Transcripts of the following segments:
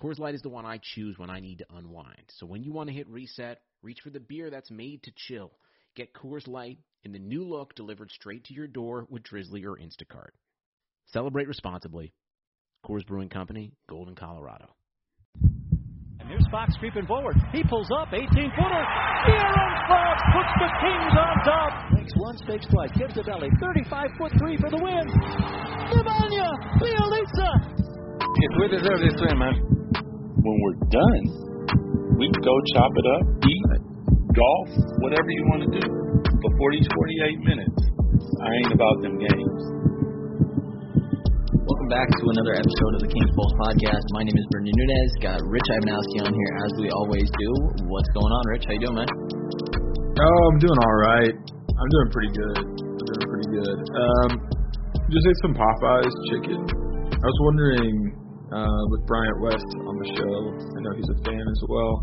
Coors Light is the one I choose when I need to unwind. So when you want to hit reset, reach for the beer that's made to chill. Get Coors Light in the new look delivered straight to your door with Drizzly or Instacart. Celebrate responsibly. Coors Brewing Company, Golden, Colorado. And here's Fox creeping forward. He pulls up, 18 footer. Aaron Fox puts the Kings on top. Makes one, stakes twice, gives the belly. 35 foot three for the win. Ivania Bielitsa. Yes, we deserve this win, man. When we're done, we can go chop it up, eat, golf, whatever you want to do. But for these 48 minutes, I ain't about them games. Welcome back to another episode of the Kings Pulse podcast. My name is Brendan Nunez. Got Rich Ivanowski on here as we always do. What's going on, Rich? How you doing, man? Oh, I'm doing all right. I'm doing pretty good. I'm doing pretty good. Um, just ate some Popeyes chicken. I was wondering uh, with Bryant West on the show. I know he's a fan as well.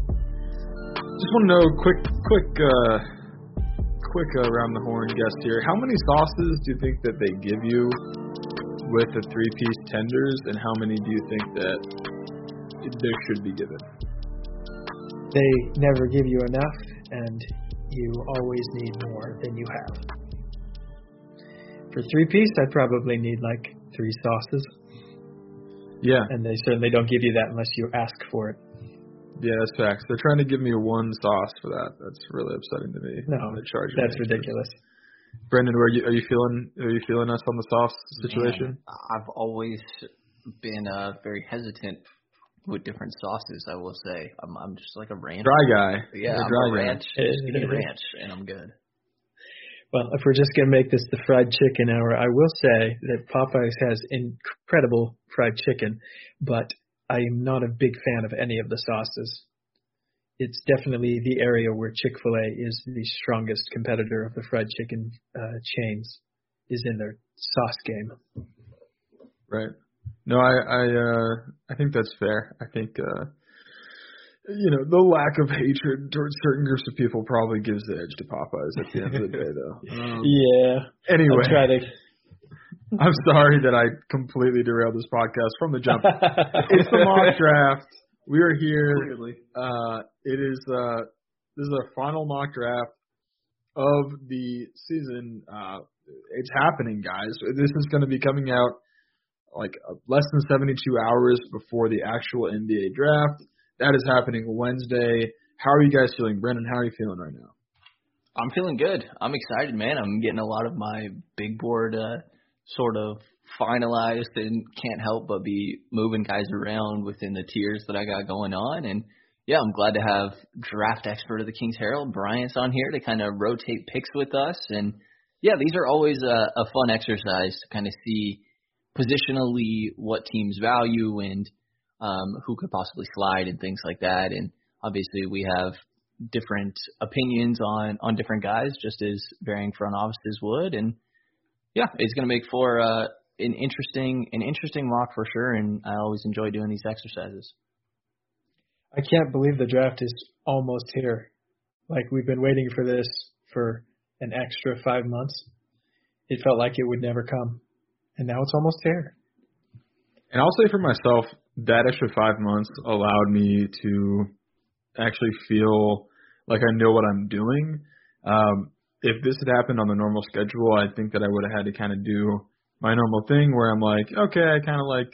Just want to know, quick, quick, uh, quick uh, around the horn guest here. How many sauces do you think that they give you with the three-piece tenders, and how many do you think that there should be given? They never give you enough, and you always need more than you have. For three-piece, I probably need like three sauces. Yeah, and they certainly don't give you that unless you ask for it. Yeah, that's facts. They're trying to give me one sauce for that. That's really upsetting to me. No, They're charging that's me. ridiculous. Brendan, are you are you feeling are you feeling us on the sauce situation? Man, I've always been uh, very hesitant with different sauces. I will say I'm I'm just like a ranch Dry guy. Yeah, You're a I'm dry a guy. ranch. Just give me ranch, and I'm good. Well, if we're just going to make this the fried chicken hour, I will say that Popeyes has incredible fried chicken, but I am not a big fan of any of the sauces. It's definitely the area where Chick-fil-A is the strongest competitor of the fried chicken uh, chains, is in their sauce game. Right. No, I I uh I think that's fair. I think uh you know, the lack of hatred towards certain groups of people probably gives the edge to Popeyes at the end of the day though. Um, yeah. Anyway, I'll try to I'm sorry that I completely derailed this podcast from the jump. it's the mock draft. We are here. Uh, it is uh, this is our final mock draft of the season. Uh, it's happening, guys. This is going to be coming out like uh, less than 72 hours before the actual NBA draft. That is happening Wednesday. How are you guys feeling, Brendan? How are you feeling right now? I'm feeling good. I'm excited, man. I'm getting a lot of my big board uh, sort of finalized and can't help but be moving guys around within the tiers that I got going on. And yeah, I'm glad to have draft expert of the Kings Herald, Bryant's on here to kind of rotate picks with us. And yeah, these are always a, a fun exercise to kind of see positionally what teams value and um, who could possibly slide and things like that. And obviously we have different opinions on on different guys, just as varying front offices would. And yeah, it's going to make for uh, an interesting an interesting mock for sure. And I always enjoy doing these exercises. I can't believe the draft is almost here. Like we've been waiting for this for an extra five months. It felt like it would never come, and now it's almost here. And I'll say for myself, that extra five months allowed me to actually feel like I know what I'm doing. Um, if this had happened on the normal schedule, I think that I would have had to kind of do my normal thing where I'm like, okay, I kind of like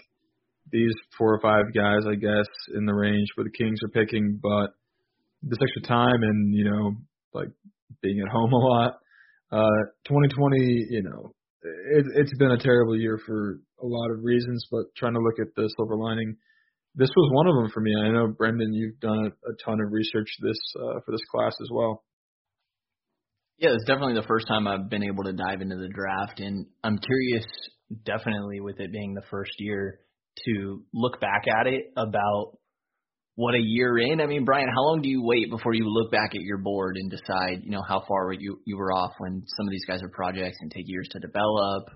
these four or five guys, I guess, in the range where the Kings are picking, but this extra time and, you know, like being at home a lot, uh, 2020, you know, it, it's been a terrible year for a lot of reasons, but trying to look at the silver lining, this was one of them for me. I know Brendan, you've done a, ton of research this uh, for this class as well. Yeah, it's definitely the first time I've been able to dive into the draft, and I'm curious, definitely with it being the first year, to look back at it about what a year in. I mean, Brian, how long do you wait before you look back at your board and decide, you know, how far you you were off when some of these guys are projects and take years to develop?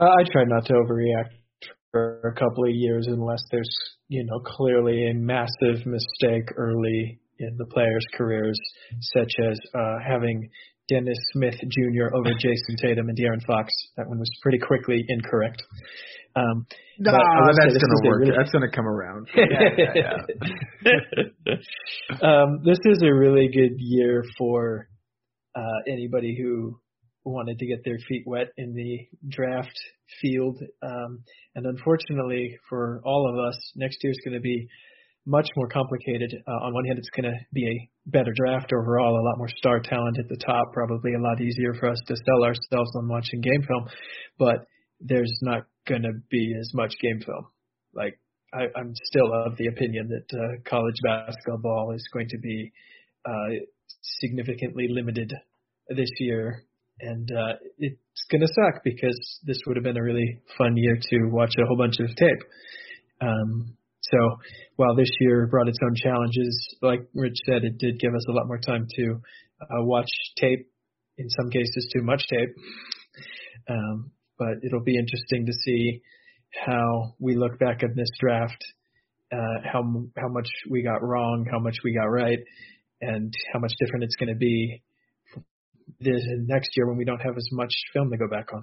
Uh, I try not to overreact for a couple of years unless there's, you know, clearly a massive mistake early in the players' careers, such as uh, having Dennis Smith Jr. over Jayson Tatum and De'Aaron Fox. That one was pretty quickly incorrect. Um, no, that's going to work. Really... That's going to come around. yeah, yeah, yeah. um, this is a really good year for uh, anybody who wanted to get their feet wet in the draft field. Um, and unfortunately for all of us, next year is going to be much more complicated. Uh, on one hand, it's going to be a better draft overall, a lot more star talent at the top, probably a lot easier for us to sell ourselves on watching game film. But there's not going to be as much game film. Like I, I'm still of the opinion that uh, college basketball is going to be uh, significantly limited this year, and uh, it's going to suck because this would have been a really fun year to watch a whole bunch of tape. Um, so while this year brought its own challenges, like Rich said, it did give us a lot more time to uh, watch tape. In some cases, too much tape. Um, but it'll be interesting to see how we look back at this draft, uh, how how much we got wrong, how much we got right, and how much different it's going to be this next year when we don't have as much film to go back on.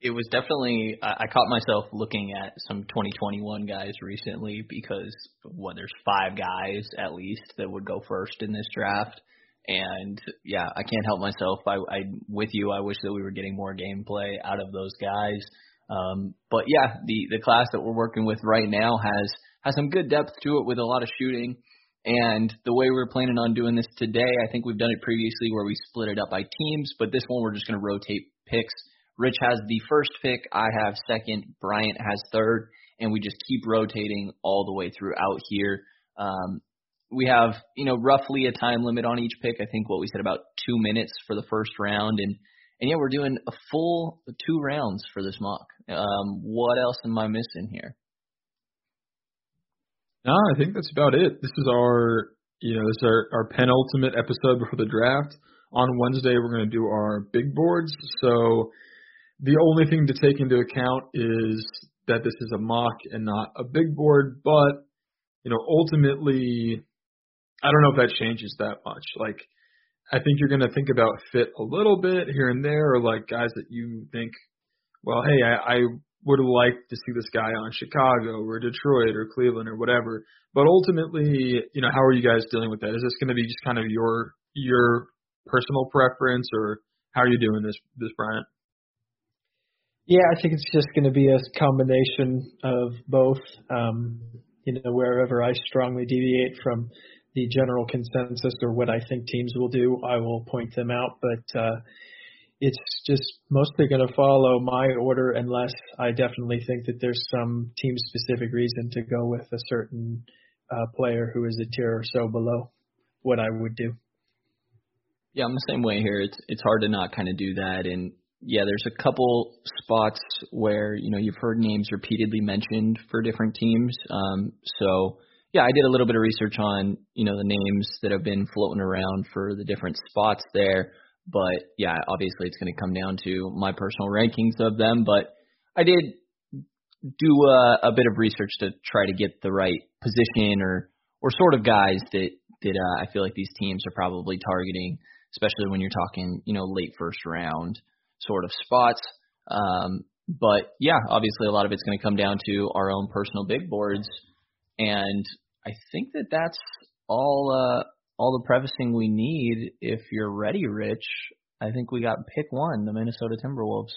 It was definitely I, I caught myself looking at some 2021 guys recently because what there's five guys at least that would go first in this draft and yeah, I can't help myself. I, I with you. I wish that we were getting more gameplay out of those guys. Um, but yeah, the the class that we're working with right now has has some good depth to it with a lot of shooting. And the way we're planning on doing this today, I think we've done it previously where we split it up by teams, but this one we're just going to rotate picks. Rich has the first pick, I have second, Bryant has third, and we just keep rotating all the way throughout here. Um, we have, you know, roughly a time limit on each pick. I think what we said about two minutes for the first round, and and yeah, we're doing a full two rounds for this mock. Um, what else am I missing here? No, I think that's about it. This is our, you know, this is our, our penultimate episode before the draft. On Wednesday, we're going to do our big boards. So the only thing to take into account is that this is a mock and not a big board, but you know, ultimately I don't know if that changes that much. Like, I think you're going to think about fit a little bit here and there, or like guys that you think, well, hey, I, I would liked to see this guy on Chicago or Detroit or Cleveland or whatever. But ultimately, you know, how are you guys dealing with that? Is this going to be just kind of your your personal preference, or how are you doing this, this Bryant? Yeah, I think it's just going to be a combination of both. Um, you know, wherever I strongly deviate from the general consensus or what I think teams will do, I will point them out. But uh, it's just mostly going to follow my order unless I definitely think that there's some team specific reason to go with a certain uh, player who is a tier or so below what I would do. Yeah, I'm the same way here. It's it's hard to not kind of do that, and yeah, there's a couple spots where you know you've heard names repeatedly mentioned for different teams. Um, so yeah, I did a little bit of research on, you know, the names that have been floating around for the different spots there. But yeah, obviously it's going to come down to my personal rankings of them. But I did do a, a bit of research to try to get the right position or or sort of guys that that uh, I feel like these teams are probably targeting, especially when you're talking, you know, late first round sort of spots. Um, but yeah, obviously a lot of it's going to come down to our own personal big boards and I think that that's all uh, all the prefacing we need. If you're ready, Rich, I think we got pick one, the Minnesota Timberwolves.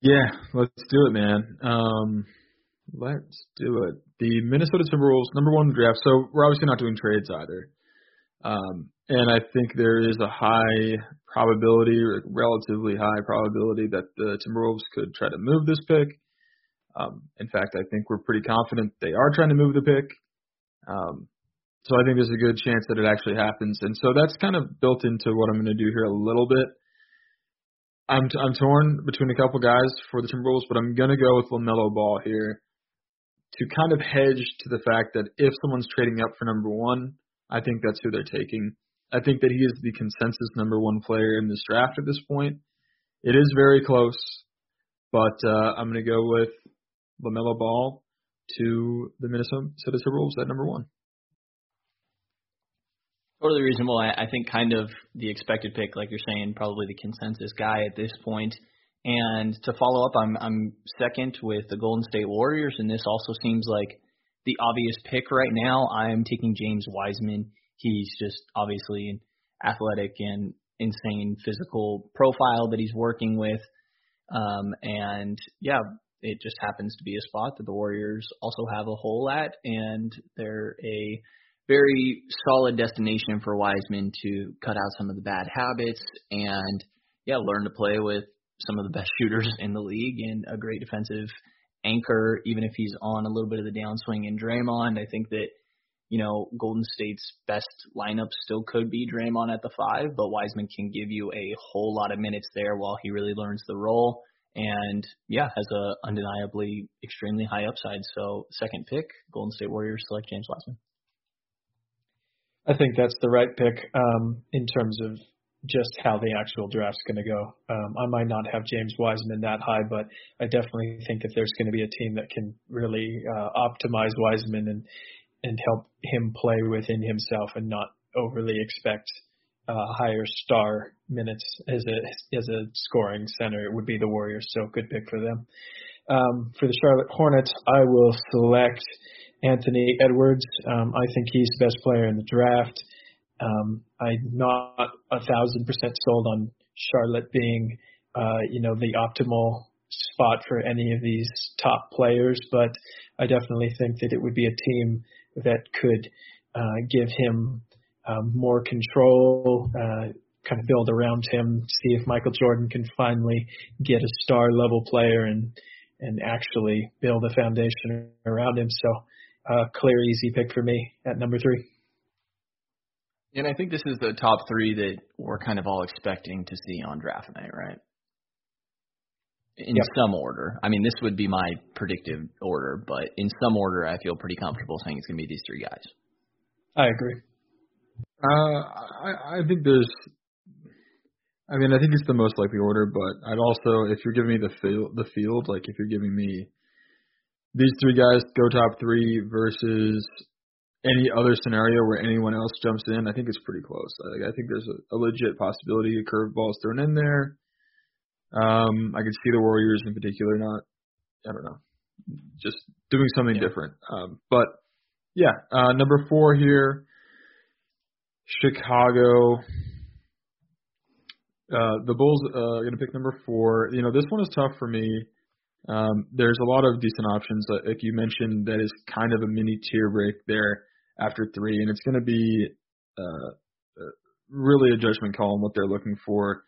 Yeah, let's do it, man. Um, let's do it. The Minnesota Timberwolves, number one draft. So we're obviously not doing trades either. Um, and I think there is a high probability, relatively high probability, that the Timberwolves could try to move this pick. Um, in fact, I think we're pretty confident they are trying to move the pick. Um, so I think there's a good chance that it actually happens. And so that's kind of built into what I'm going to do here a little bit. I'm I'm torn between a couple guys for the Timberwolves, but I'm going to go with LaMelo Ball here. to kind of hedge to the fact that if someone's trading up for number one, I think that's who they're taking. I think that he is the consensus number one player in this draft at this point. It is very close, but uh, I'm going to go with LaMelo Ball to the Minnesota Timberwolves at number one. Totally reasonable. I, I think kind of the expected pick, like you're saying, probably the consensus guy at this point. And to follow up, I'm I'm second with the Golden State Warriors, and this also seems like the obvious pick right now. I'm taking James Wiseman. He's just obviously an athletic and insane physical profile that he's working with. Um, and yeah, it just happens to be a spot that the Warriors also have a hole at, and they're a very solid destination for Wiseman to cut out some of the bad habits and yeah, learn to play with some of the best shooters in the league and a great defensive anchor, even if he's on a little bit of the downswing in Draymond. I think that, you know, Golden State's best lineup still could be Draymond at the five, but Wiseman can give you a whole lot of minutes there while he really learns the role. And yeah, has a undeniably extremely high upside. So second pick, Golden State Warriors select James Wiseman. I think that's the right pick um, in terms of just how the actual draft's going to go. Um, I might not have James Wiseman that high, but I definitely think that there's going to be a team that can really uh, optimize Wiseman and and help him play within himself and not overly expect uh, higher star minutes as a as a scoring center. It would be the Warriors, so good pick for them. Um, for the Charlotte Hornets, I will select Anthony Edwards. Um, I think he's the best player in the draft. Um, I'm not a thousand percent sold on Charlotte being, uh, you know, the optimal spot for any of these top players, but I definitely think that it would be a team that could uh, give him um, more control, uh, kind of build around him, see if Michael Jordan can finally get a star level player and and actually build a foundation around him. So, uh, clear, easy pick for me at number three. And I think this is the top three that we're kind of all expecting to see on draft night, right? In yep. some order. I mean, this would be my predictive order, but in some order, I feel pretty comfortable saying it's going to be these three guys. I agree. Uh, I, I think there's. I mean, I think it's the most likely order, but I'd also, if you're giving me the field, the field, like if you're giving me these three guys go top three versus any other scenario where anyone else jumps in, I think it's pretty close. I, I think there's a, a legit possibility a curveball is thrown in there. Um, I could see the Warriors in particular not, I don't know, just doing something yeah. different. Um, but yeah, uh, number four here, Chicago. Uh, the Bulls uh, going to pick number four. You know, this one is tough for me. Um, there's a lot of decent options, like you mentioned, that is kind of a mini tier break there after three, and it's going to be uh, uh, really a judgment call on what they're looking for.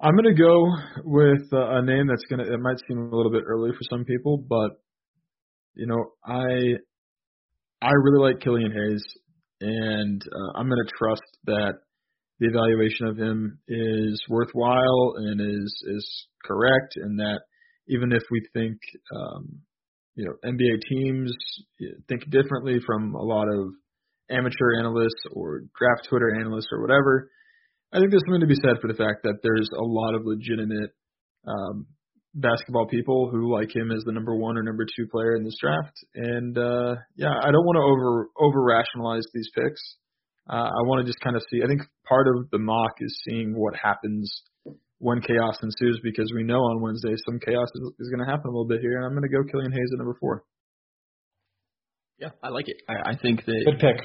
I'm going to go with uh, a name that's going to. It might seem a little bit early for some people, but you know, I I really like Killian Hayes, and uh, I'm going to trust that the evaluation of him is worthwhile and is is correct, and that even if we think um, you know, NBA teams think differently from a lot of amateur analysts or draft Twitter analysts or whatever. I think there's something to be said for the fact that there's a lot of legitimate um, basketball people who like him as the number one or number two player in this draft. And uh, yeah, I don't want to over over rationalize these picks. Uh, I want to just kind of see. I think part of the mock is seeing what happens when chaos ensues because we know on Wednesday some chaos is, is going to happen a little bit here, and I'm going to go Killian Hayes at number four. Yeah, I like it. I, I think that good pick.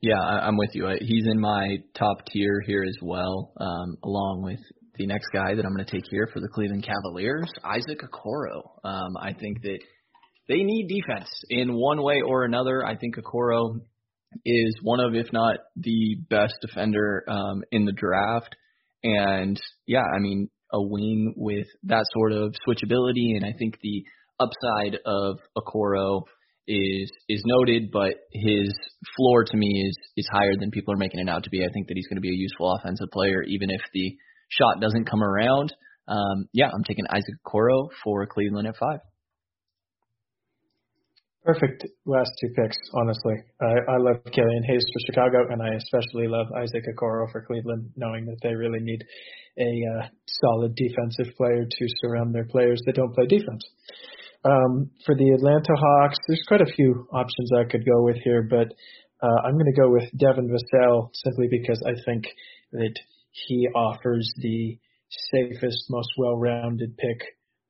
Yeah, I, I'm with you. He's in my top tier here as well, um, along with the next guy that I'm going to take here for the Cleveland Cavaliers, Isaac Okoro. Um, I think that they need defense in one way or another. I think Okoro is one of, if not the best defender um, in the draft. And yeah, I mean, a wing with that sort of switchability, and I think the upside of Okoro is is noted, but his floor to me is is higher than people are making it out to be. I think that he's going to be a useful offensive player, even if the shot doesn't come around. Um, yeah, I'm taking Isaac Okoro for Cleveland at five. Perfect last two picks, honestly. I, I love Killian Hayes for Chicago, and I especially love Isaac Okoro for Cleveland, knowing that they really need a uh, solid defensive player to surround their players that don't play defense. Um, for the Atlanta Hawks, there's quite a few options I could go with here, but uh, I'm going to go with Devin Vassell simply because I think that he offers the safest, most well-rounded pick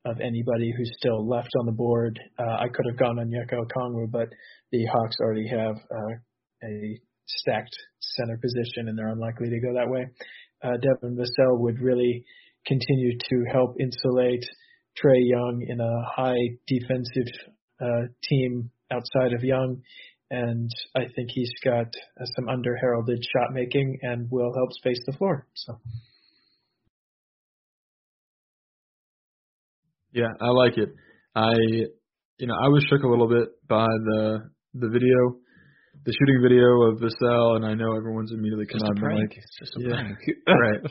of anybody who's still left on the board. Uh, I could have gone on Onyeka Okongwu, but the Hawks already have uh, a stacked center position, and they're unlikely to go that way. Uh, Devin Vassell would really continue to help insulate Trae Young in a high defensive uh, team outside of Young, and I think he's got uh, some under heralded shot making and will help space the floor. So. Yeah, I like it. I, you know, I was shook a little bit by the the video, the shooting video of Vassell, and I know everyone's immediately come out and like, it's just a yeah, prank. right.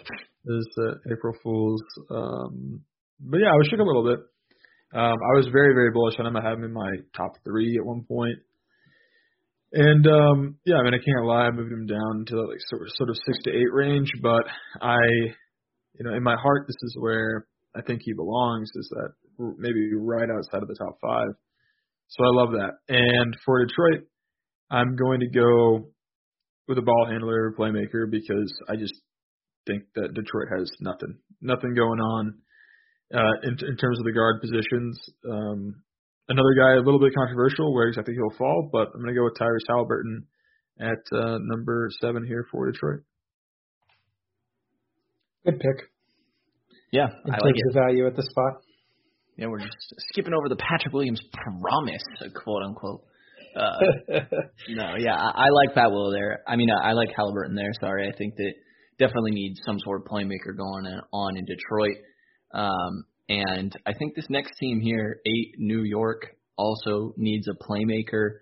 This uh, April Fools. Um, but yeah, I was shook a little bit. Um, I was very, very bullish on him. I had him in my top three at one point. And um yeah, I mean I can't lie, I moved him down to like sort of six to eight range, but I you know, in my heart this is where I think he belongs, is that maybe right outside of the top five. So I love that. And for Detroit, I'm going to go with a ball handler playmaker because I just think that Detroit has nothing, nothing going on uh, in, in terms of the guard positions. Um, another guy a little bit controversial where exactly he'll fall, but I'm going to go with Tyrese Halliburton at uh, number seven here for Detroit. Good pick. Yeah, In I terms like it. of value at the spot. Yeah, we're just skipping over the Patrick Williams promise, quote unquote. Uh, no, yeah, I, I like Pat Will there. I mean, I, I like Halliburton there. Sorry, I think that definitely needs some sort of playmaker going on in Detroit. Um, and I think this next team here, eight New York, also needs a playmaker.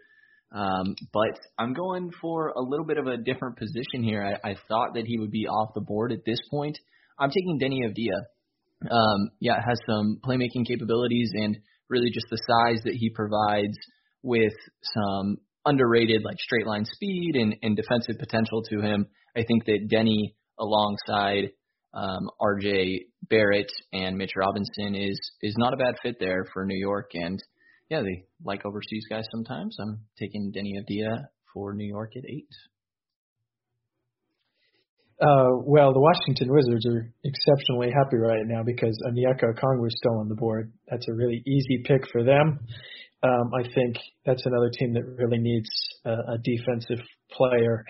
Um, but I'm going for a little bit of a different position here. I, I thought that he would be off the board at this point. I'm taking Deni Avdija. Um, yeah, has some playmaking capabilities and really just the size that he provides with some underrated like straight line speed and, and defensive potential to him. I think that Deni alongside um, RJ Barrett and Mitch Robinson is is not a bad fit there for New York and yeah, they like overseas guys sometimes. I'm taking Deni Avdija for New York at eight. Uh, well, the Washington Wizards are exceptionally happy right now because Onyeka Okongwu is still on the board. That's a really easy pick for them. Um, I think that's another team that really needs a, a defensive player,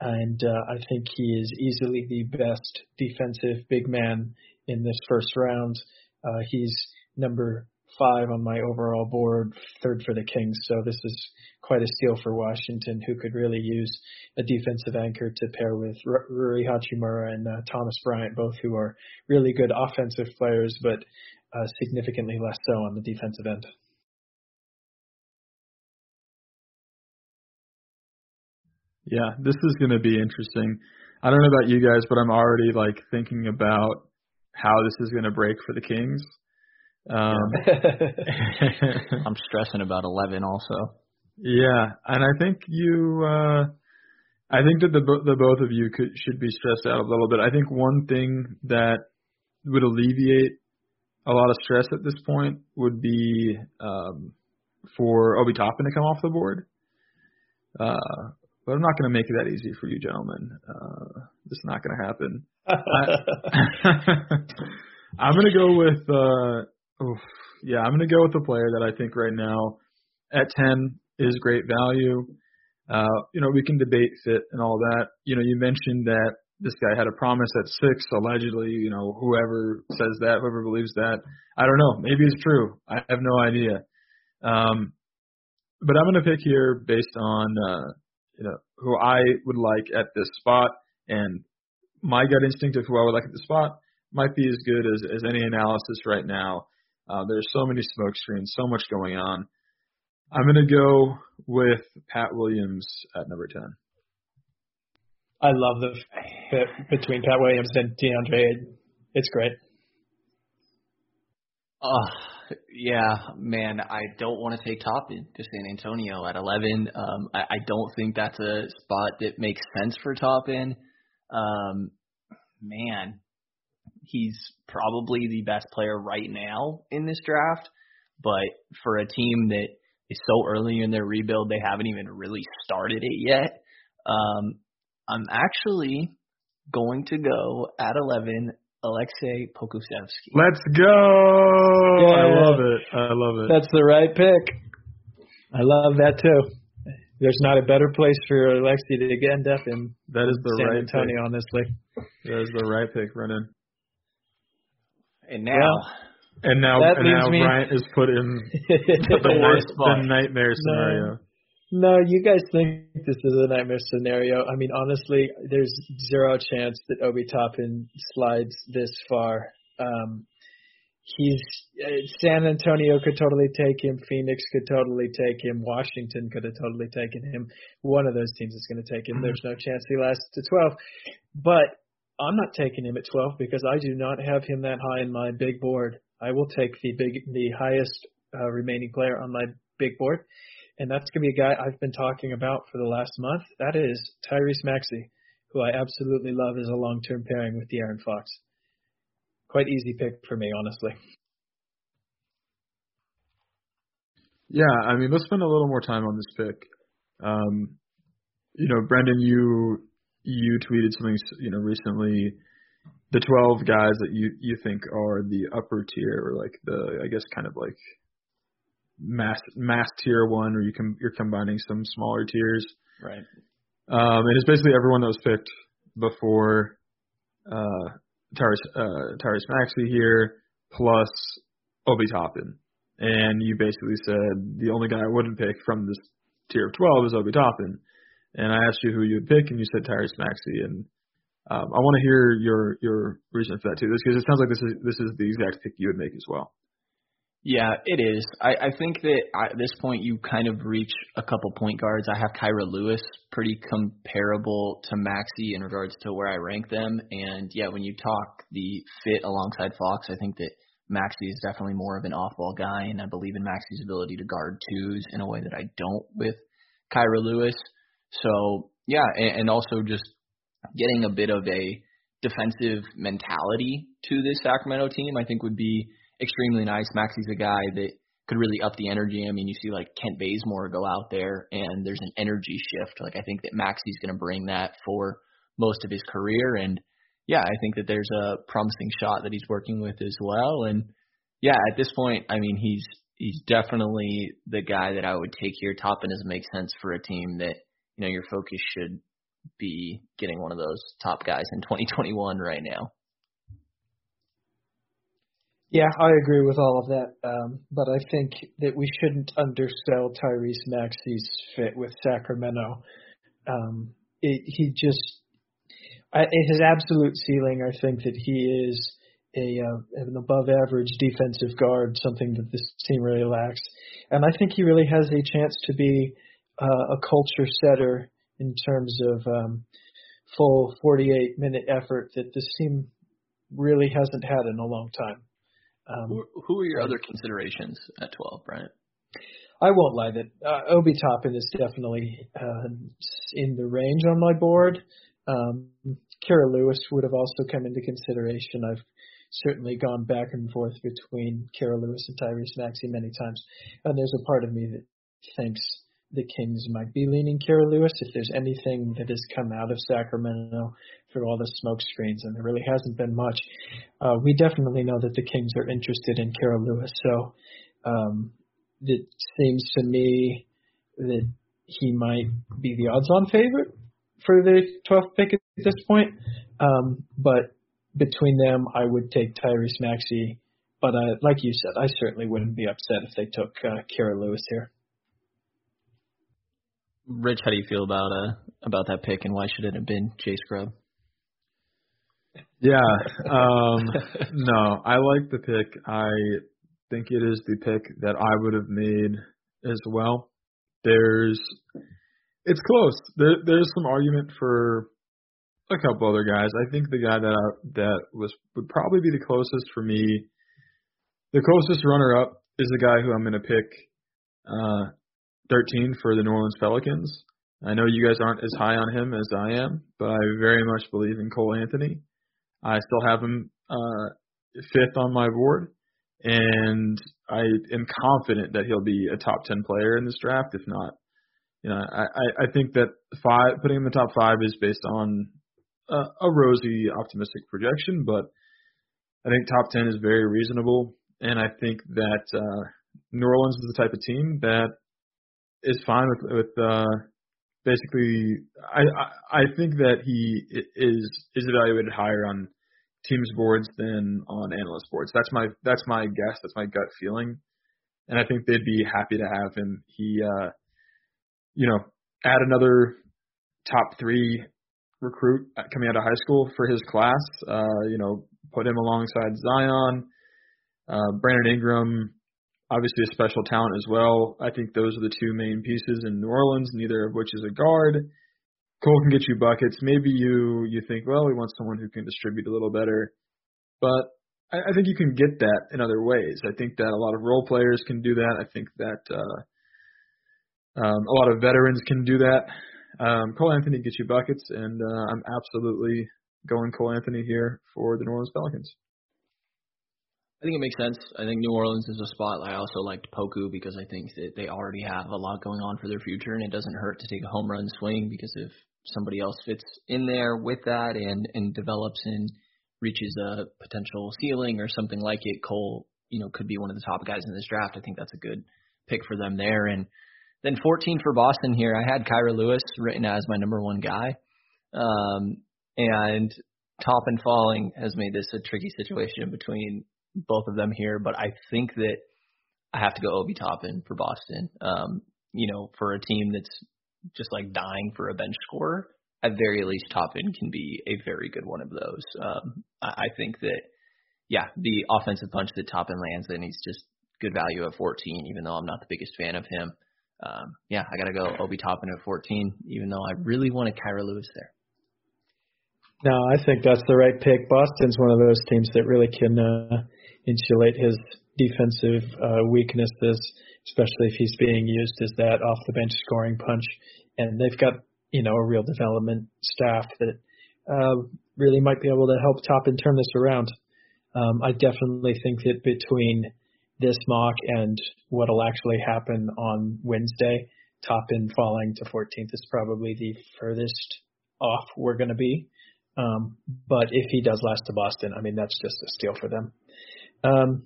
and uh, I think he is easily the best defensive big man in this first round. Uh, he's number five on my overall board, third for the Kings. So this is quite a steal for Washington, who could really use a defensive anchor to pair with R- Rui Hachimura and uh, Thomas Bryant, both who are really good offensive players, but uh, significantly less so on the defensive end. Yeah, this is going to be interesting. I don't know about you guys, but I'm already like thinking about how this is going to break for the Kings. Um, I'm stressing about 11 also. yeah, and I think you, uh, I think that the the both of you could should be stressed out a little bit. I think one thing that would alleviate a lot of stress at this point would be um, for Obi Toppin to come off the board. Uh, but I'm not going to make it that easy for you, gentlemen. Uh, it's not going to happen. I, I'm going to go with, uh, oof, yeah, I'm going to go with the player that I think right now at 10 is great value. Uh, you know, we can debate fit and all that. You know, you mentioned that this guy had a promise at six, allegedly. You know, whoever says that, whoever believes that, I don't know. Maybe it's true. I have no idea. Um, but I'm going to pick here based on, uh, you know, who I would like at this spot, and my gut instinct of who I would like at the spot might be as good as, as any analysis right now. Uh, there's so many smoke screens, so much going on. I'm going to go with Pat Williams at number 10. I love the fit between Pat Williams and DeAndre. It's great. Oh, Yeah, man, I don't want to take Toppin to San Antonio at 11. Um, I, I don't think that's a spot that makes sense for Toppin. Um, man, he's probably the best player right now in this draft, but for a team that is so early in their rebuild, they haven't even really started it yet. Um, I'm actually going to go at 11 Aleksej Pokusevski. Let's go! Yeah. I love it. I love it. That's the right pick. I love that too. There's not a better place for Aleksej to end up in that is the San right Antonio, pick. honestly. That is the right pick, Brennan. And now, And now, That and now me- Bryant is put in the the, worst the nightmare scenario. No, you guys think this is a nightmare scenario. I mean, honestly, there's zero chance that Obi Toppin slides this far. Um, he's uh, San Antonio could totally take him. Phoenix could totally take him. Washington could have totally taken him. One of those teams is going to take him. There's no chance he lasts to 12. But I'm not taking him at 12 because I do not have him that high in my big board. I will take the big, the highest uh, remaining player on my big board and that's going to be a guy I've been talking about for the last month. That is Tyrese Maxey, who I absolutely love as a long-term pairing with De'Aaron Fox. Quite easy pick for me, honestly. Yeah, I mean, let's spend a little more time on this pick. Um, you know, Brendan, you you tweeted something, you know, recently. The twelve guys that you you think are the upper tier, or like the, I guess, kind of like mass mass tier one, or you can you're combining some smaller tiers. right. Um, and it's basically everyone that was picked before uh, Tyrese uh, Tyrese Maxey here, plus Obi Toppin. And you basically said the only guy I wouldn't pick from this tier of 12 is Obi Toppin. And I asked you who you would pick, and you said Tyrese Maxey. And um, I want to hear your your reason for that too, because it sounds like this is this is the exact pick you would make as well. Yeah, it is. I, I think that at this point you kind of reach a couple point guards. I have Kira Lewis pretty comparable to Maxey in regards to where I rank them. And yeah, when you talk the fit alongside Fox, I think that Maxey is definitely more of an off-ball guy, and I believe in Maxey's ability to guard twos in a way that I don't with Kira Lewis. So yeah, and, and also just getting a bit of a defensive mentality to this Sacramento team, I think would be extremely nice. Maxey's a guy that could really up the energy. I mean, you see like Kent Bazemore go out there and there's an energy shift. Like I think that Maxey's going to bring that for most of his career and yeah, I think that there's a promising shot that he's working with as well and yeah, at this point, I mean, he's he's definitely the guy that I would take here. Toppin doesn't make sense for a team that, you know, your focus should be getting one of those top guys in 2021 right now. Yeah, I agree with all of that. Um, but I think that we shouldn't undersell Tyrese Maxey's fit with Sacramento. Um, it, he just, I, his absolute ceiling, I think that he is a uh, an above average defensive guard, something that this team really lacks. And I think he really has a chance to be uh, a culture setter in terms of um, full 48 minute effort that this team really hasn't had in a long time. Um, Who, who are your other considerations at 12, Bryant? I won't lie that uh, Obi Toppin is definitely uh, in the range on my board. Um, Kira Lewis would have also come into consideration. I've certainly gone back and forth between Kira Lewis and Tyrese Maxey many times, and there's a part of me that thinks the Kings might be leaning Kira Lewis if there's anything that has come out of Sacramento through all the smoke screens, and there really hasn't been much. Uh, we definitely know that the Kings are interested in Kira Lewis, so um, it seems to me that he might be the odds-on favorite for the 12th pick at this point. Um, but between them, I would take Tyrese Maxey. But uh, like you said, I certainly wouldn't be upset if they took uh, Kira Lewis here. Rich, how do you feel about uh about that pick, and why should it have been Jay Scrubb? Yeah. Um, no, I like the pick. I think it is the pick that I would have made as well. There's, it's close. There, there's some argument for a couple other guys. I think the guy that I, that was would probably be the closest for me the closest runner-up is the guy who I'm going to pick, uh, 13 for the New Orleans Pelicans. I know you guys aren't as high on him as I am, but I very much believe in Cole Anthony. I still have him uh, fifth on my board, and I am confident that he'll be a top 10 player in this draft. If not, you know, I, I think that five putting him in the top five is based on a, a rosy, optimistic projection, but I think top 10 is very reasonable, and I think that uh, New Orleans is the type of team that is fine with with uh, basically. I, I I think that he is is evaluated higher on teams boards than on analyst boards. That's my that's my guess. That's my gut feeling, and I think they'd be happy to have him. He, uh, you know, add another top three recruit coming out of high school for his class. Uh, you know, put him alongside Zion, uh, Brandon Ingram, obviously a special talent as well. I think those are the two main pieces in New Orleans, neither of which is a guard. Cole can get you buckets. Maybe you you think, well, we want someone who can distribute a little better, but I, I think you can get that in other ways. I think that a lot of role players can do that. I think that uh, um, a lot of veterans can do that. Um, Cole Anthony gets you buckets, and uh, I'm absolutely going Cole Anthony here for the New Orleans Pelicans. I think it makes sense. I think New Orleans is a spot. I also liked Poku because I think that they already have a lot going on for their future, and it doesn't hurt to take a home run swing because if somebody else fits in there with that and and develops and reaches a potential ceiling or something like it, Cole, you know, could be one of the top guys in this draft. I think that's a good pick for them there. And then 14 for Boston here. I had Kira Lewis written as my number one guy. Um, and Toppin falling has made this a tricky situation between both of them here, but I think that I have to go Obi Toppin for Boston. Um, you know, for a team that's just like dying for a bench scorer, at very least Toppin can be a very good one of those. Um, I, I think that, yeah, the offensive punch that Toppin lands in, he's just good value at 14, even though I'm not the biggest fan of him. Um, yeah, I got to go Obi Toppin at 14, even though I really wanted Kira Lewis there. No, I think that's the right pick. Boston's one of those teams that really can uh, insulate his defensive uh, weaknesses, especially if he's being used as that off the bench scoring punch. And they've got you know a real development staff that uh, really might be able to help Toppin turn this around. Um, I definitely think that between this mock and what'll actually happen on Wednesday, Toppin falling to 14th is probably the furthest off we're going to be. Um, but if he does last to Boston, I mean, that's just a steal for them. Um,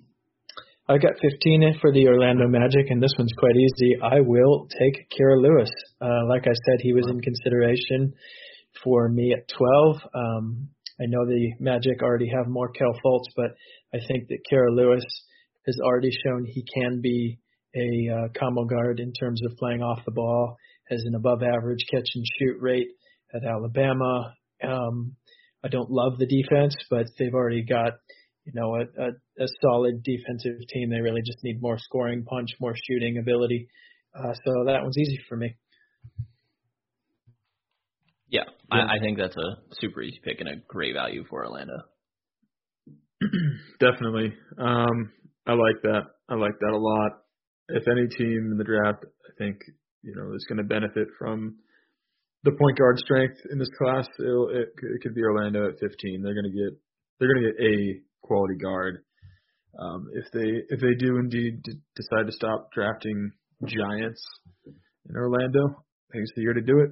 I got 15 for the Orlando Magic, and this one's quite easy. I will take Kira Lewis. Uh, like I said, he was in consideration for me at 12. Um, I know the Magic already have Markelle Fultz, but I think that Kira Lewis has already shown he can be a uh, combo guard in terms of playing off the ball, has an above average catch and shoot rate at Alabama. Um, I don't love the defense, but they've already got you know a, a, a solid defensive team. They really just need more scoring punch, more shooting ability. Uh, so that one's easy for me. Yeah, yeah. I, I think that's a super easy pick and a great value for Orlando. Definitely. Um, I like that. I like that a lot. If any team in the draft, I think you know is going to benefit from the point guard strength in this class, it'll, it, it could be Orlando at 15. They're going to get they're going to get a quality guard. Um, if they if they do indeed d- decide to stop drafting giants in Orlando, I think it's the year to do it.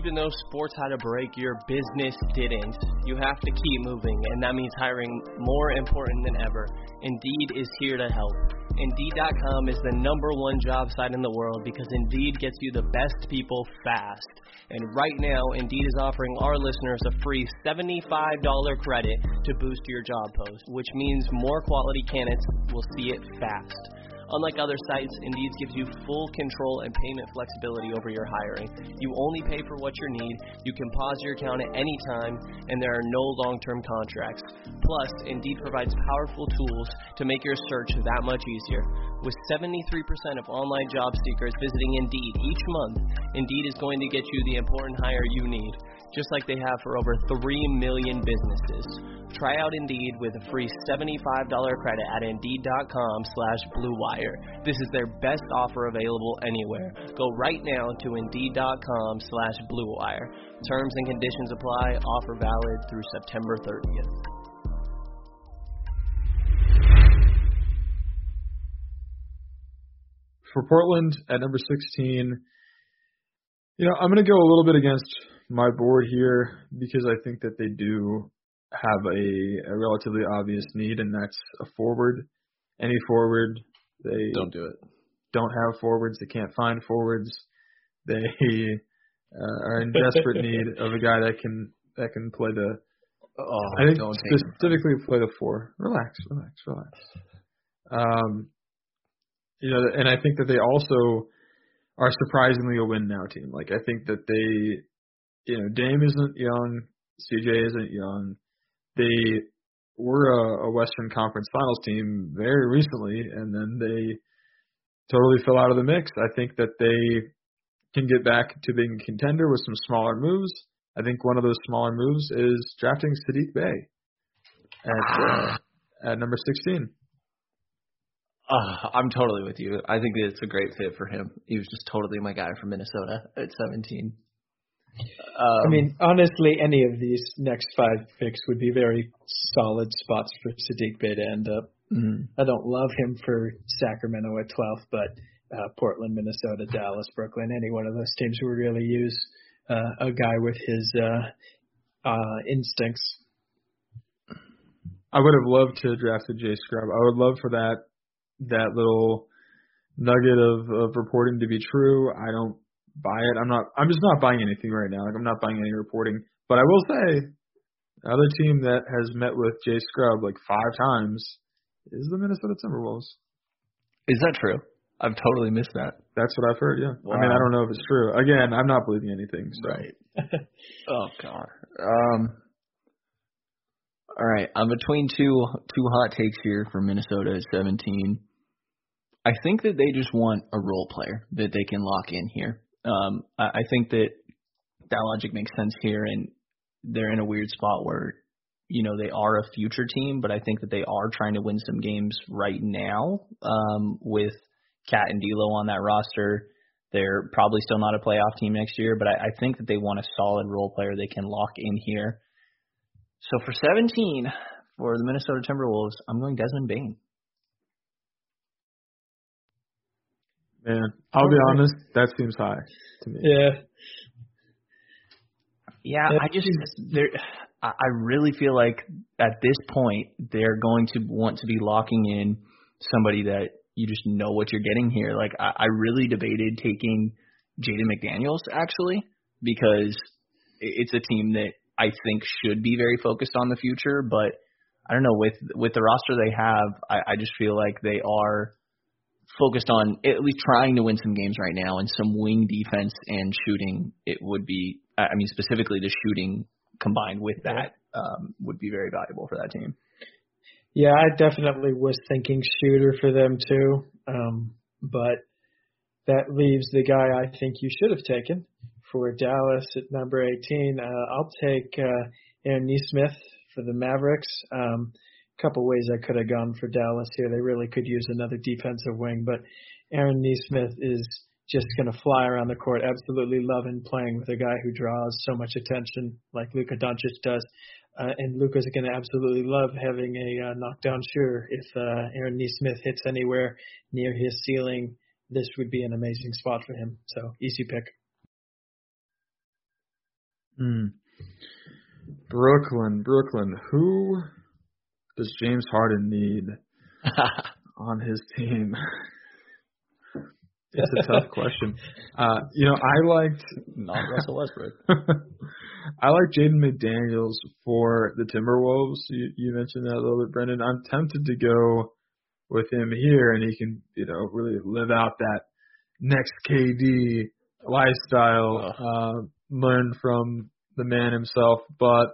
even though sports had a break, your business didn't. You have to keep moving, and that means hiring more important than ever. Indeed is here to help. Indeed.com is the number one job site in the world because Indeed gets you the best people fast. And right now, Indeed is offering our listeners a free $75 credit to boost your job post, which means more quality candidates will see it fast. Unlike other sites, Indeed gives you full control and payment flexibility over your hiring. You only pay for what you need, you can pause your account at any time, and there are no long term contracts. Plus, Indeed provides powerful tools to make your search that much easier. With 73% of online job seekers visiting Indeed each month, Indeed is going to get you the important hire you need, just like they have for over 3 million businesses. Try out Indeed with a free $75 credit at Indeed.com slash BlueWire. This is their best offer available anywhere. Go right now to Indeed.com slash BlueWire. Terms and conditions apply. Offer valid through September 30th. For Portland at number 16, you know, I'm going to go a little bit against my board here because I think that they do have a, a relatively obvious need, and that's a forward. Any forward, they Don't do it. don't have forwards. They can't find forwards. They uh, are in desperate need of a guy that can that can play the. Oh, I think specifically play the four. Relax, relax, relax. Um, you know, and I think that they also are surprisingly a win now team. Like I think that they, you know, Dame isn't young, CJ isn't young. They were a, a Western Conference Finals team very recently, and then they totally fell out of the mix. I think that they can get back to being a contender with some smaller moves. I think one of those smaller moves is drafting Saddiq Bey at uh, at number 16. Uh, I'm totally with you. I think that it's a great fit for him. He was just totally my guy from Minnesota at 17. Um, I mean, honestly, any of these next five picks would be very solid spots for Saddiq Bey to end up. mhm. I don't love him for Sacramento at 12th, but uh, Portland, Minnesota, Dallas, Brooklyn, any one of those teams would really use uh, a guy with his uh, uh, instincts. I would have loved to have drafted Jay Scrubb. I would love for that that little nugget of, of reporting to be true. I don't buy it. I'm not. I'm just not buying anything right now. Like I'm not buying any reporting. But I will say, another team that has met with Jay Scrubb like five times is the Minnesota Timberwolves. Is that true? I've totally missed that. That's what I've heard. Yeah. I mean, I don't know if it's true. Again, I'm not believing anything. So. Right. Oh God. Um. All right, I'm between two two hot takes here for Minnesota at 17. I think that they just want a role player that they can lock in here. Um, I, I think that that logic makes sense here, and they're in a weird spot where you know they are a future team, but I think that they are trying to win some games right now um, with KAT and D'Lo on that roster. They're probably still not a playoff team next year, but I, I think that they want a solid role player they can lock in here. So for 17 for the Minnesota Timberwolves, I'm going Desmond Bane. Man, I'll be honest. That seems high to me. Yeah. Yeah, Yeah. I just there. I I really feel like at this point they're going to want to be locking in somebody that you just know what you're getting here. Like I, I really debated taking Jaden McDaniels actually because i- it's a team that I think should be very focused on the future, but I don't know with with the roster they have, I, I just feel like they are focused on at least trying to win some games right now and some wing defense and shooting. It would be, I mean, specifically the shooting combined with that um, would be very valuable for that team. Yeah, I definitely was thinking shooter for them too. Um, but that leaves the guy I think you should have taken for Dallas at number 18. Uh, I'll take uh, Aaron Nesmith for the Mavericks. Um, couple ways I could have gone for Dallas here. They really could use another defensive wing, but Aaron Nesmith is just going to fly around the court. Absolutely loving playing with a guy who draws so much attention like Luka Doncic does. Uh, and Luka's going to absolutely love having a uh, knockdown shooter. If uh, Aaron Nesmith hits anywhere near his ceiling, this would be an amazing spot for him. So easy pick. Hmm. Brooklyn, Brooklyn. Who does James Harden need on his team? it's a tough question. Uh, you know, I liked Not Russell Westbrook. I like Jaden McDaniels for the Timberwolves. You, you mentioned that a little bit, Brendan. I'm tempted to go with him here, and he can, you know, really live out that next KD lifestyle. Uh, learn from the man himself, but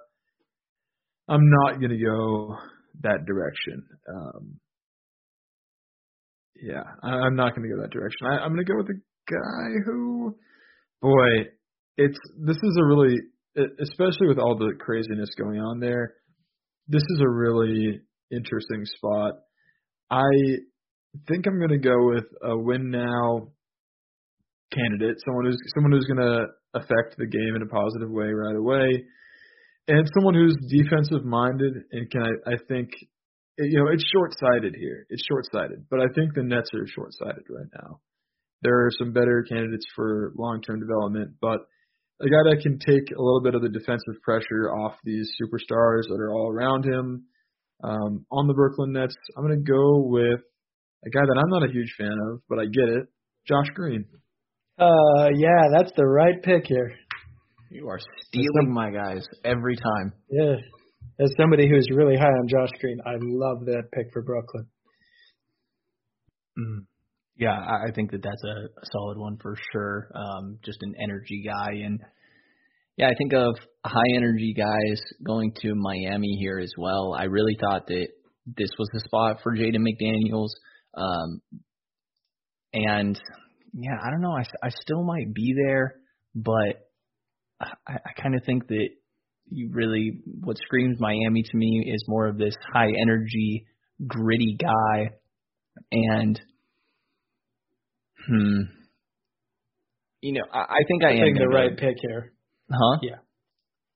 I'm not gonna go that direction. Um, yeah, I, I'm not gonna go that direction. I, I'm gonna go with a guy who, boy, it's this is a really, especially with all the craziness going on there. This is a really interesting spot. I think I'm gonna go with a win now candidate, someone who's someone who's gonna affect the game in a positive way right away and someone who's defensive minded and can I, I think you know it's short sighted here. It's short sighted, but I think the Nets are short sighted right now. There are some better candidates for long term development, but a guy that can take a little bit of the defensive pressure off these superstars that are all around him um, on the Brooklyn Nets. I'm going to go with a guy that I'm not a huge fan of, but I get it, Josh Green. Uh, yeah, that's the right pick here. You are stealing my guys every time. Yeah. As somebody who's really high on Josh Green, I love that pick for Brooklyn. Mm. Yeah, I think that that's a, a solid one for sure. Um, just an energy guy, and yeah, I think of high energy guys going to Miami here as well. I really thought that this was the spot for Jaden McDaniels, um, and yeah, I don't know. I I still might be there, but I, I kind of think that you really what screams Miami to me is more of this high energy, gritty guy, and hmm, you know, I, I think I, I am think the right go- pick here. huh? Yeah.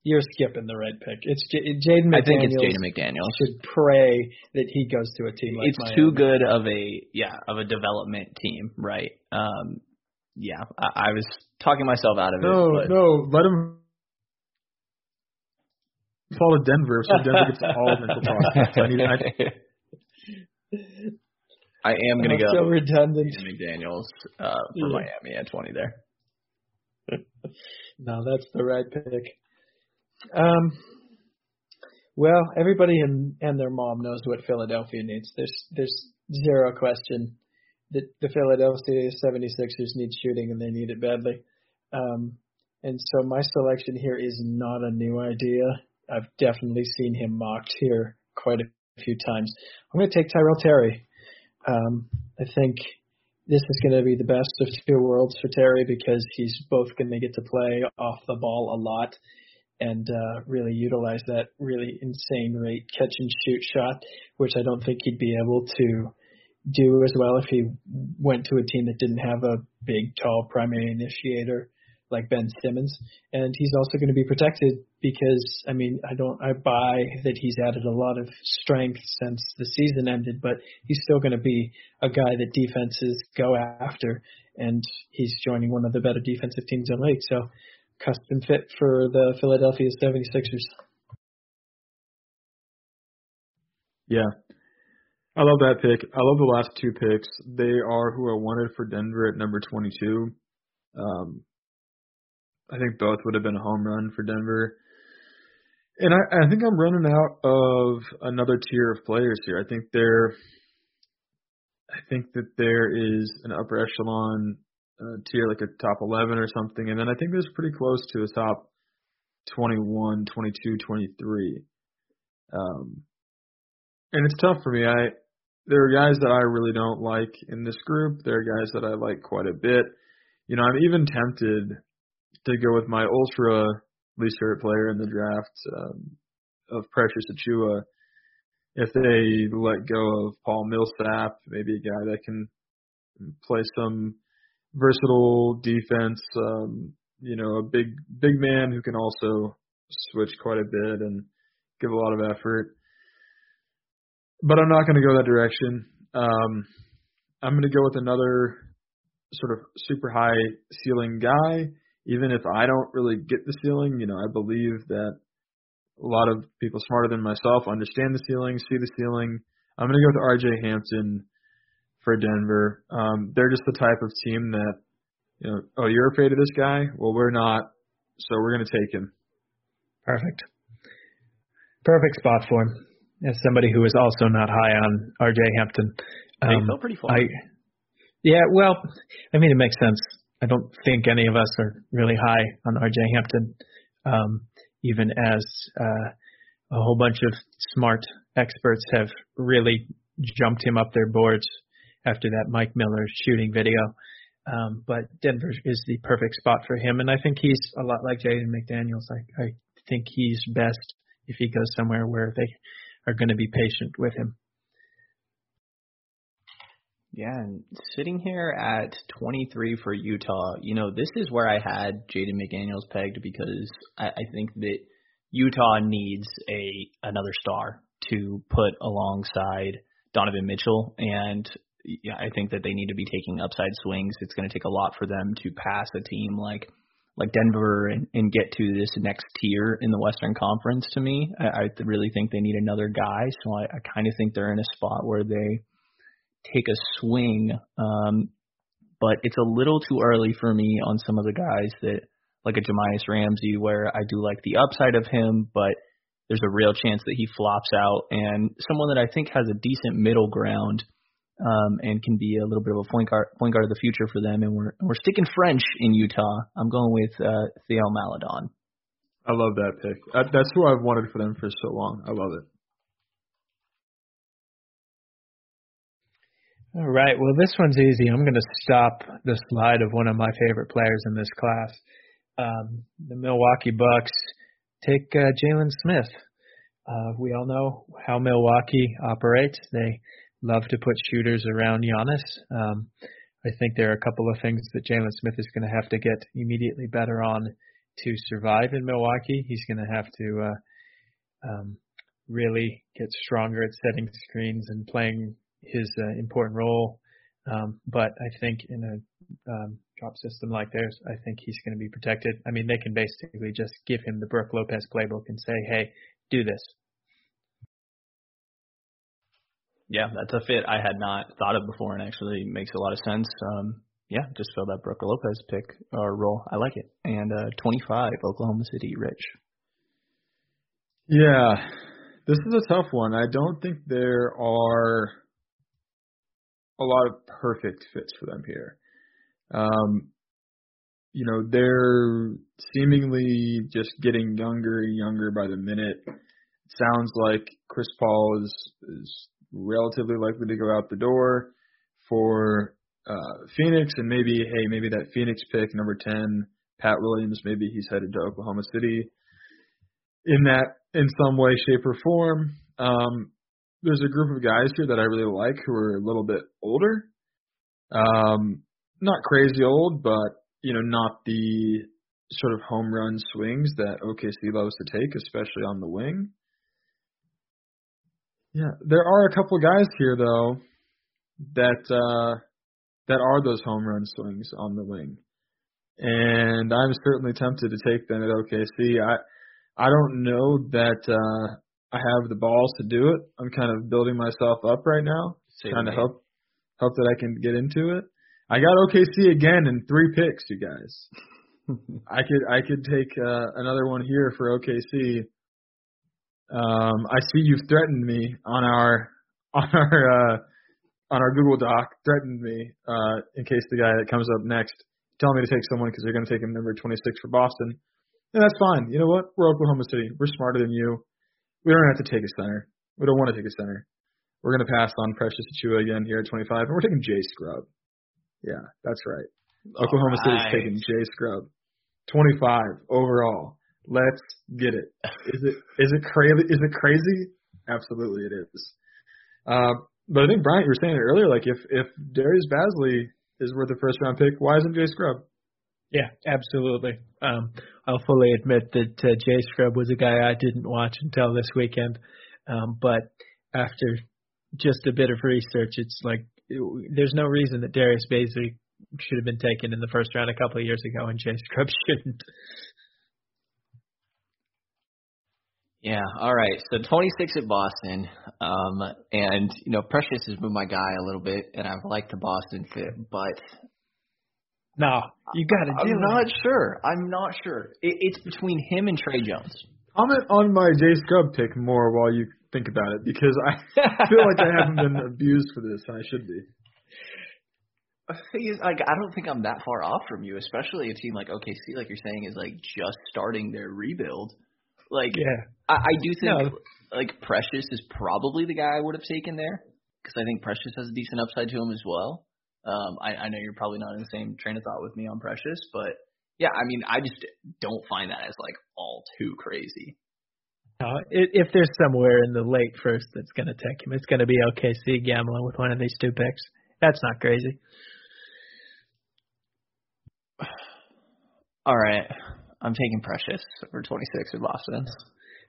You're skipping the right pick. It's J- Jaden McDaniels. I think it's Jaden McDaniels. Should pray that he goes to a team like it's Miami. too good of a yeah of a development team, right? Um, yeah, I, I was talking myself out of No, it. No, no, let him fall to Denver so Denver gets all mental process. I need, I, I am gonna Oh, go so redundant. Jaden McDaniels uh, for Yeah. Miami at twenty there. No, that's the right pick. Um, well, everybody and and their mom knows what Philadelphia needs. There's there's zero question that the Philadelphia 76ers need shooting and they need it badly. Um, and so my selection here is not a new idea. I've definitely seen him mocked here quite a few times. I'm going to take Tyrell Terry. Um, I think this is going to be the best of two worlds for Terry because he's both going to get to play off the ball a lot and uh, really utilize that really insane rate catch and shoot shot, which I don't think he'd be able to do as well if he went to a team that didn't have a big, tall primary initiator like Ben Simmons. And he's also going to be protected because I mean I don't I buy that he's added a lot of strength since the season ended, but he's still going to be a guy that defenses go after, and he's joining one of the better defensive teams in the league. So custom fit for the Philadelphia 76ers. yeah, I love that pick. I love the last two picks. They are who I wanted for Denver at number 22. Um, I think both would have been a home run for Denver. And I, I think I'm running out of another tier of players here. I think there, I think that there is an upper echelon uh, tier, like a top 11 or something, and then I think there's pretty close to a top 21, 22, 23. Um, and it's tough for me. I there are guys that I really don't like in this group. There are guys that I like quite a bit. You know, I'm even tempted to go with my ultra least favorite player in the draft um, of Precious Achiuwa. If they let go of Paul Millsap, maybe a guy that can play some versatile defense, um, you know, a big big man who can also switch quite a bit and give a lot of effort. But I'm not going to go that direction. Um, I'm going to go with another sort of super high ceiling guy even if I don't really get the ceiling, you know, I believe that a lot of people smarter than myself understand the ceiling, see the ceiling. I'm going to go with RJ Hampton for Denver. Um, they're just the type of team that, you know, oh, you're afraid of this guy? Well, we're not, so we're going to take him. Perfect. Perfect spot for him. As somebody who is also not high on RJ Hampton. They Um, feel pretty fun. I, yeah, well, I mean, it makes sense. I don't think any of us are really high on RJ Hampton, um, even as uh, a whole bunch of smart experts have really jumped him up their boards after that Mike Miller shooting video. Um, but Denver is the perfect spot for him, and I think he's a lot like Jaden McDaniels. I, I think he's best if he goes somewhere where they are going to be patient with him. Yeah, and sitting here at 23 for Utah, you know, this is where I had Jaden McDaniels pegged because I, I think that Utah needs a another star to put alongside Donovan Mitchell, and yeah, I think that they need to be taking upside swings. It's going to take a lot for them to pass a team like like Denver and, and get to this next tier in the Western Conference. To me, I, I really think they need another guy. So I, I kind of think they're in a spot where they take a swing. Um, but it's a little too early for me on some of the guys that like a Jahmi'us Ramsey, where I do like the upside of him, but there's a real chance that he flops out. And someone that I think has a decent middle ground um, and can be a little bit of a point guard, point guard of the future for them. And we're we're sticking French in Utah. I'm going with uh, Theo Maledon. I love that pick. That's who I've wanted for them for so long. I love it. All right. Well, this one's easy. I'm going to stop the slide of one of my favorite players in this class. Um, the Milwaukee Bucks take uh, Jalen Smith. Uh, we all know how Milwaukee operates. They love to put shooters around Giannis. Um, I think there are a couple of things that Jalen Smith is going to have to get immediately better on to survive in Milwaukee. He's going to have to uh, um, really get stronger at setting screens and playing his uh, important role. Um, but I think in a um, drop system like theirs, I think he's going to be protected. I mean, they can basically just give him the Brook Lopez playbook and say, "Hey, do this." Yeah, that's a fit I had not thought of before, and actually makes a lot of sense. Um, yeah, just fill that Brook Lopez pick or role. I like it. And uh, 25, Oklahoma City, Rich. Yeah, this is a tough one. I don't think there are a lot of perfect fits for them here. Um, you know, they're seemingly just getting younger and younger by the minute. Sounds like Chris Paul is is relatively likely to go out the door for uh, Phoenix, and maybe hey, maybe that Phoenix pick number ten, Pat Williams, maybe he's headed to Oklahoma City. In that, in some way, shape, or form, um, there's a group of guys here that I really like who are a little bit older. Um, not crazy old, but you know, not the sort of home run swings that OKC loves to take, especially on the wing. Yeah, there are a couple of guys here though that uh that are those home run swings on the wing. And I'm certainly tempted to take them at OKC. I I don't know that uh I have the balls to do it. I'm kind of building myself up right now, Say trying to hope hope that I can get into it. I got OKC again in three picks, you guys. I could I could take uh, another one here for OKC. Um, I see you've threatened me on our on our uh, on our Google Doc. Threatened me uh, in case the guy that comes up next tell me to take someone because they're going to take him number 26 for Boston. And that's fine. You know what? We're Oklahoma City. We're smarter than you. We don't have to take a center. We don't want to take a center. We're going to pass on Precious Achiuwa again here at 25, and we're taking Jay Scrubb. Yeah, that's right. Oklahoma right. City's taking Jay Scrubb. 25 overall. Let's get it. Is it is it crazy? Is it crazy? Absolutely, it is. Uh, but I think Bryant, you were saying it earlier. Like if if Darius Bazley is worth a first round pick, why isn't Jay Scrubb? Yeah, absolutely. Um, I'll fully admit that uh, Jay Scrubb was a guy I didn't watch until this weekend. Um, but after just a bit of research, it's like it, there's no reason that Darius Bazley should have been taken in the first round a couple of years ago, and Jay Scrubb shouldn't. Yeah. All right. So 26 at Boston, um, and you know Precious has moved my guy a little bit, and I've liked the Boston fit, but no, you got to do I'm it. not sure. I'm not sure. It, it's between him and Tre Jones. Comment on my Jay Scrubb pick more while you think about it because I feel like I haven't been abused for this and I should be. The thing is, like, I don't think I'm that far off from you, especially a team like OKC, like you're saying, is like just starting their rebuild. Like, Yeah. I, I do think No. like Precious is probably the guy I would have taken there because I think Precious has a decent upside to him as well. Um, I, I know you're probably not in the same train of thought with me on Precious, but yeah, I mean, I just don't find that as like all too crazy. Uh, if there's somewhere in the late first that's going to take him, it's going to be OKC gambling with one of these two picks. That's not crazy. All right, I'm taking Precious for 26 with Boston.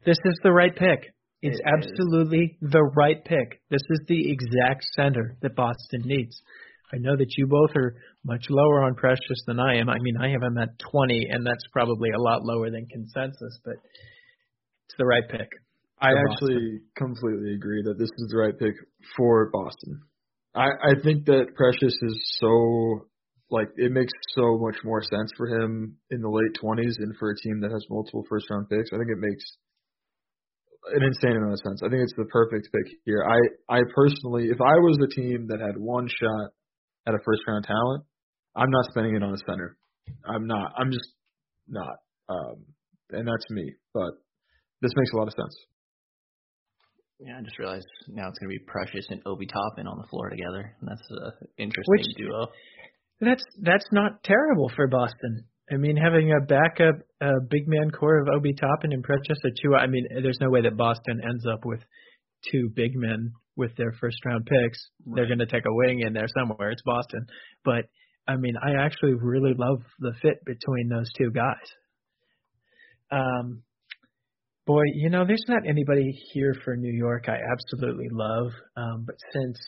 This is the right pick. It's It is. absolutely the right pick. This is the exact center that Boston needs. I know that you both are much lower on Precious than I am. I mean, I have him at 20, and that's probably a lot lower than consensus, but it's the right pick. I for actually completely agree that this is the right pick for Boston. I I think that Precious is so like it makes so much more sense for him in the late twenties and for a team that has multiple first round picks. I think it makes an insane amount of sense. I think it's the perfect pick here. I I personally, if I was a team that had one shot at a first round talent, I'm not spending it on a center. I'm not. I'm just not. Um, and that's me. But this makes a lot of sense. Yeah, I just realized now it's gonna be Precious and Obi Toppin on the floor together, and that's a interesting Which- duo. That's that's not terrible for Boston. I mean, having a backup uh, big man core of Obi Toppin and Precious two. I mean, there's no way that Boston ends up with two big men with their first round picks. They're going to take a wing in there somewhere. It's Boston, but I mean, I actually really love the fit between those two guys. Um, boy, you know, there's not anybody here for New York I absolutely love, um, but since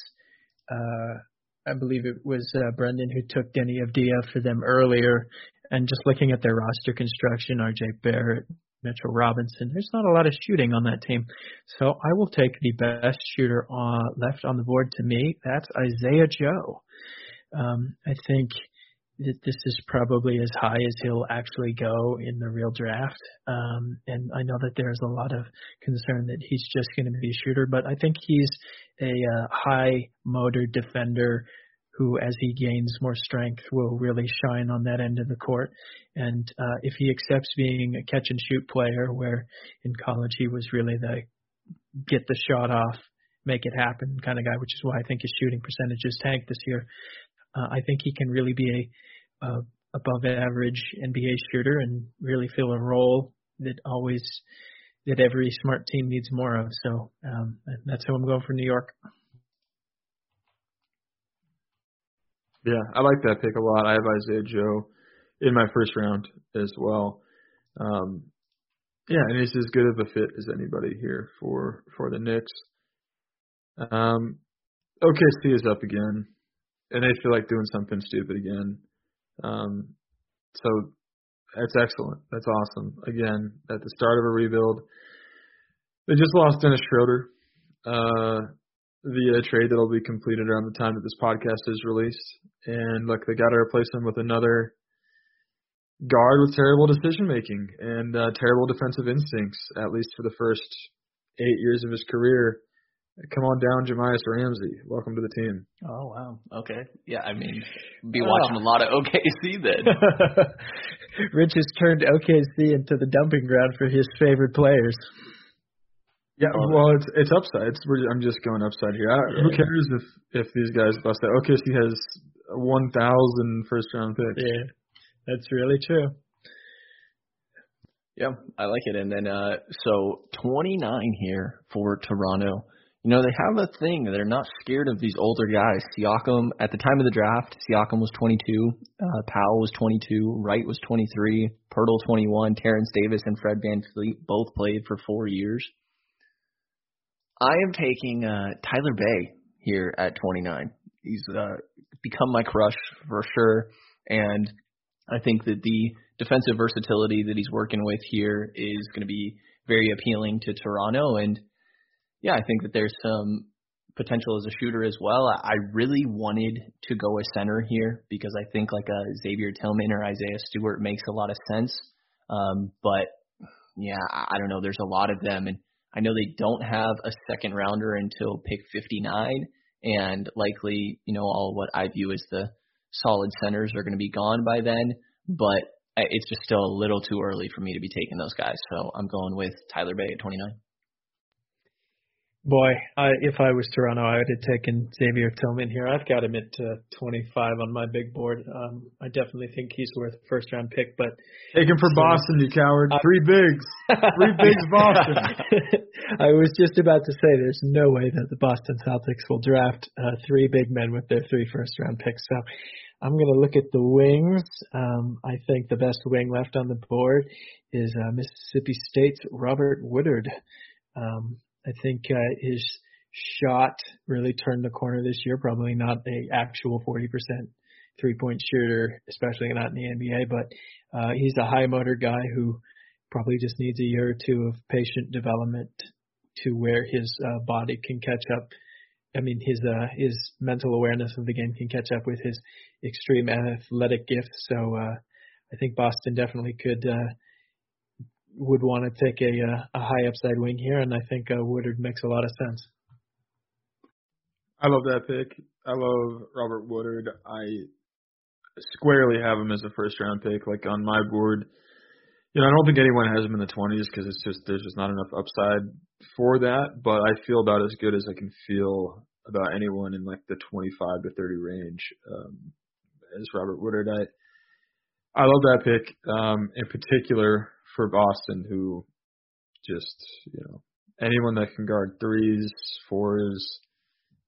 uh, I believe it was uh, Brendan who took Deni Avdija for them earlier. And just looking at their roster construction, RJ Barrett, Mitchell Robinson, there's not a lot of shooting on that team. So I will take the best shooter uh, left on the board to me. That's Isaiah Joe. Um, I think this is probably as high as he'll actually go in the real draft. Um, and I know that there's a lot of concern that he's just going to be a shooter, but I think he's a uh, high motor defender who, as he gains more strength, will really shine on that end of the court. And uh, if he accepts being a catch and shoot player, where in college he was really the get the shot off, make it happen kind of guy, which is why I think his shooting percentages tanked this year. Uh, I think he can really be a above average NBA shooter and really fill a role that always that every smart team needs more of. So um, that's who I'm going for New York. Yeah, I like that pick a lot. I have Isaiah Joe in my first round as well. Um, yeah, and he's as good of a fit as anybody here for for the Knicks. Um, OKC is up again, and they feel like doing something stupid again. Um, so that's excellent. That's awesome. Again, at the start of a rebuild, they just lost Dennis Schroeder. Uh, via a trade that'll be completed around the time that this podcast is released. And look, they got to replace him with another guard with terrible decision making and uh, terrible defensive instincts, at least for the first eight years of his career. Come on down, Jahmi'us Ramsey. Welcome to the team. Oh wow. Okay. Yeah, I mean, be Oh. watching a lot of OKC then. Rich has turned OKC into the dumping ground for his favorite players. Yeah, well, it's it's upside. It's, we're, I'm just going upside here. I, Who Yeah. cares if if these guys bust out? OKC has 1,000 first round picks. Yeah, that's really true. Yeah, I like it. And then uh so 29 here for Toronto. You know, they have a thing. They're not scared of these older guys. Siakam, at the time of the draft, Siakam was 22, uh, Powell was 22, Wright was 23, Poeltl 21, Terrence Davis and Fred Van Fleet both played for four years. I am taking uh, Tyler Bey here at 29. He's uh, become my crush for sure. And I think that the defensive versatility that he's working with here is going to be very appealing to Toronto. And yeah, I think that there's some potential as a shooter as well. I really wanted to go a center here because I think like a Xavier Tillman or Isaiah Stewart makes a lot of sense. Um, but yeah, I don't know. There's a lot of them, and I know they don't have a second rounder until pick 59, and likely, you know, all what I view as the solid centers are going to be gone by then. But it's just still a little too early for me to be taking those guys. So I'm going with Tyler Bey at 29. Boy, I, if I was Toronto, I would have taken Xavier Tillman here. I've got him at uh, 25 on my big board. Um, I definitely think he's worth a first round pick, but take him for so, Boston, you coward. I, Three bigs, three bigs, Boston. I was just about to say, there's no way that the Boston Celtics will draft uh, three big men with their three first round picks. So I'm going to look at the wings. Um, I think the best wing left on the board is uh, Mississippi State's Robert Woodard. Um, I think uh, his shot really turned the corner this year. Probably not a actual 40% three point shooter, especially not in the NBA, but uh, he's a high motor guy who probably just needs a year or two of patient development to where his uh, body can catch up. I mean, his uh, his mental awareness of the game can catch up with his extreme athletic gifts. So uh, I think Boston definitely could uh, would want to take a uh, a high upside wing here, and I think uh, Woodard makes a lot of sense. I love that pick. I love Robert Woodard. I squarely have him as a first round pick, like on my board. You know, I don't think anyone has him in the 20s because it's just there's just not enough upside for that. But I feel about as good as I can feel about anyone in like the 25 to 30 range um, as Robert Woodard. I I love that pick um, in particular for Boston, who just you know anyone that can guard threes, fours,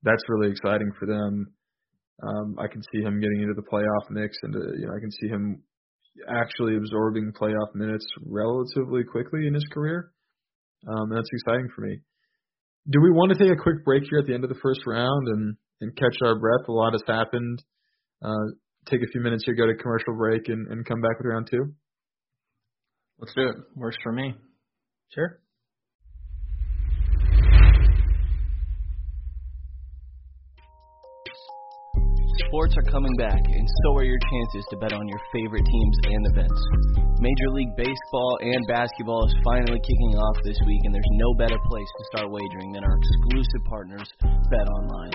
that's really exciting for them. Um, I can see him getting into the playoff mix, and uh, you know I can see him actually absorbing playoff minutes relatively quickly in his career. Um, that's exciting for me. Do we want to take a quick break here at the end of the first round and and catch our breath? A lot has happened. Uh, take a few minutes here, go to commercial break, and, and come back with round two. Let's do it. Works for me. Sure. Sports are coming back, and so are your chances to bet on your favorite teams and events. Major League Baseball and basketball is finally kicking off this week, and there's no better place to start wagering than our exclusive partners, Bet Online.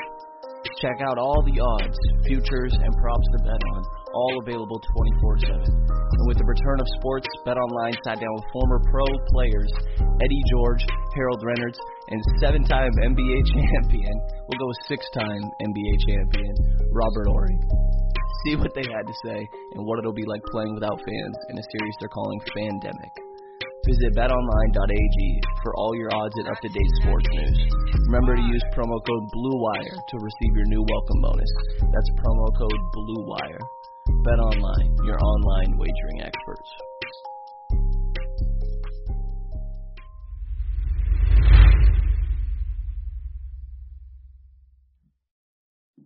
Check out all the odds, futures, and props to bet on, all available 24 7. And with the return of sports, BetOnline sat down with former pro players Eddie George, Harold Reynolds, and seven time NBA champion, we'll go with six time NBA champion, Robert Horry. See what they had to say and what it'll be like playing without fans in a series they're calling Fandemic. Visit betonline.ag for all your odds and up-to-date sports news. Remember to use promo code BLUEWIRE to receive your new welcome bonus. That's promo code BLUEWIRE. BetOnline, your online wagering experts.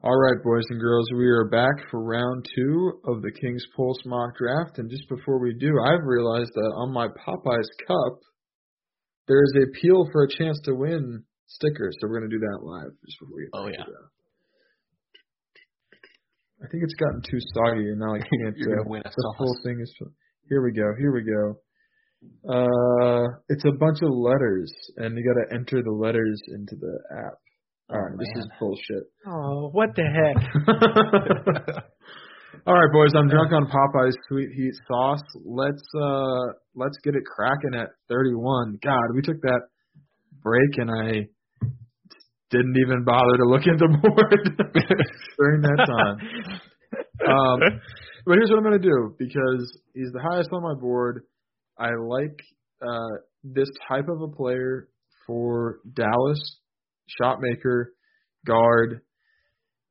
All right, boys and girls, we are back for round two of the King's Pulse mock draft. And just before we do, I've realized that on my Popeyes cup, there is a peel for a chance to win sticker. So we're going to do that live just before we get Oh, yeah. I think it's gotten too soggy, and now I can't. You're uh, win the sauce. whole thing is. Here we go. Here we go. Uh, it's a bunch of letters, and you got to enter the letters into the app. All right, this is bullshit. Oh, what the heck? All right, boys. I'm drunk on Popeye's sweet heat sauce. Let's uh let's get it cracking at 31. God, we took that break and I didn't even bother to look at the board during that time. Um, but here's what I'm gonna do because he's the highest on my board. I like uh this type of a player for Dallas shot maker, guard,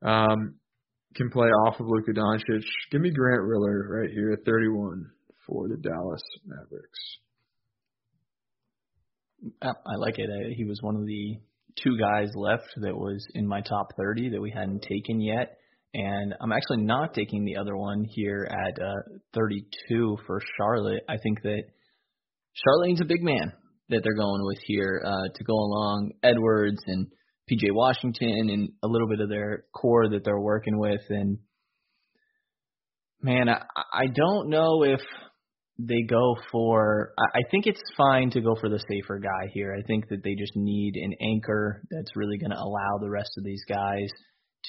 um, can play off of Luka Doncic. Give me Grant Riller right here at 31 for the Dallas Mavericks. I like it. I, he was one of the two guys left that was in my top 30 that we hadn't taken yet. And I'm actually not taking the other one here at uh, 32 for Charlotte. I think that Charlotte needs a big man that they're going with here uh, to go along Edwards and PJ Washington and a little bit of their core that they're working with. And man, I, I don't know if they go for. I I think it's fine to go for the safer guy here. I think that they just need an anchor that's really going to allow the rest of these guys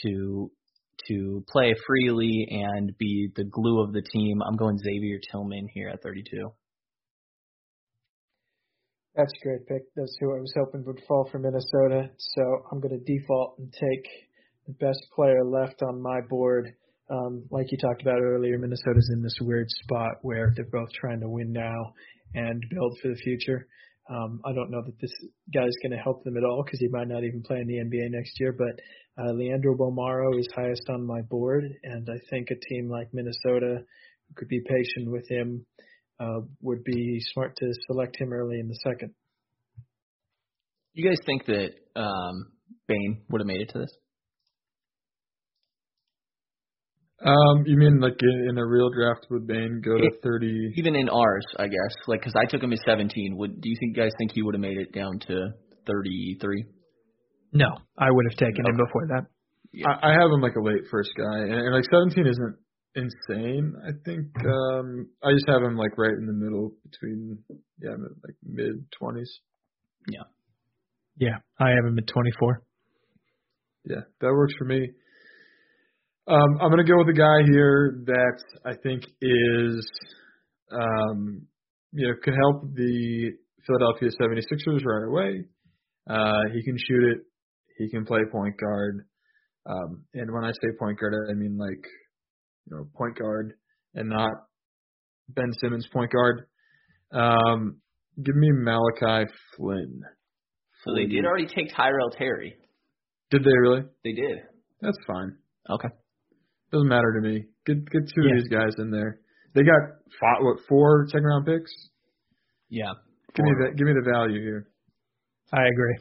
to to play freely and be the glue of the team. I'm going Xavier Tillman here at 32. That's a great pick. That's who I was hoping would fall for Minnesota. So I'm going to default and take the best player left on my board. Um, like you talked about earlier, Minnesota's in this weird spot where they're both trying to win now and build for the future. Um, I don't know that this guy is going to help them at all because he might not even play in the NBA next year. But uh, Leandro Bolmaro is highest on my board, and I think a team like Minnesota could be patient with him uh, would be smart to select him early in the second. You guys think that um, Bane would have made it to this? Um, you mean like in, in a real draft would Bane go to thirty? Even in ours, I guess. Like, because I took him at 17. Would do you think guys think he would have made it down to 33? No, I would have taken him before that. Yeah. I, I have him like a late first guy, and, and like seventeen isn't insane. I think um I just have him like right in the middle between yeah mid, like mid twenties. Yeah, Yeah. I have him at 24. Yeah, that works for me. Um, I'm gonna go with a guy here that I think is, um, you know, can help the Philadelphia 76ers right away. Uh, he can shoot it. He can play point guard. Um, and when I say point guard, I mean like, you know, point guard and not Ben Simmons point guard. Um, give me Malachi Flynn. So they did already take Tyrell Terry. Did they really? They did. That's fine. Okay. Doesn't matter to me. Get get two Yeah. of these guys in there. They got five, what four second round picks. Yeah. Give me the give me the value here. I agree.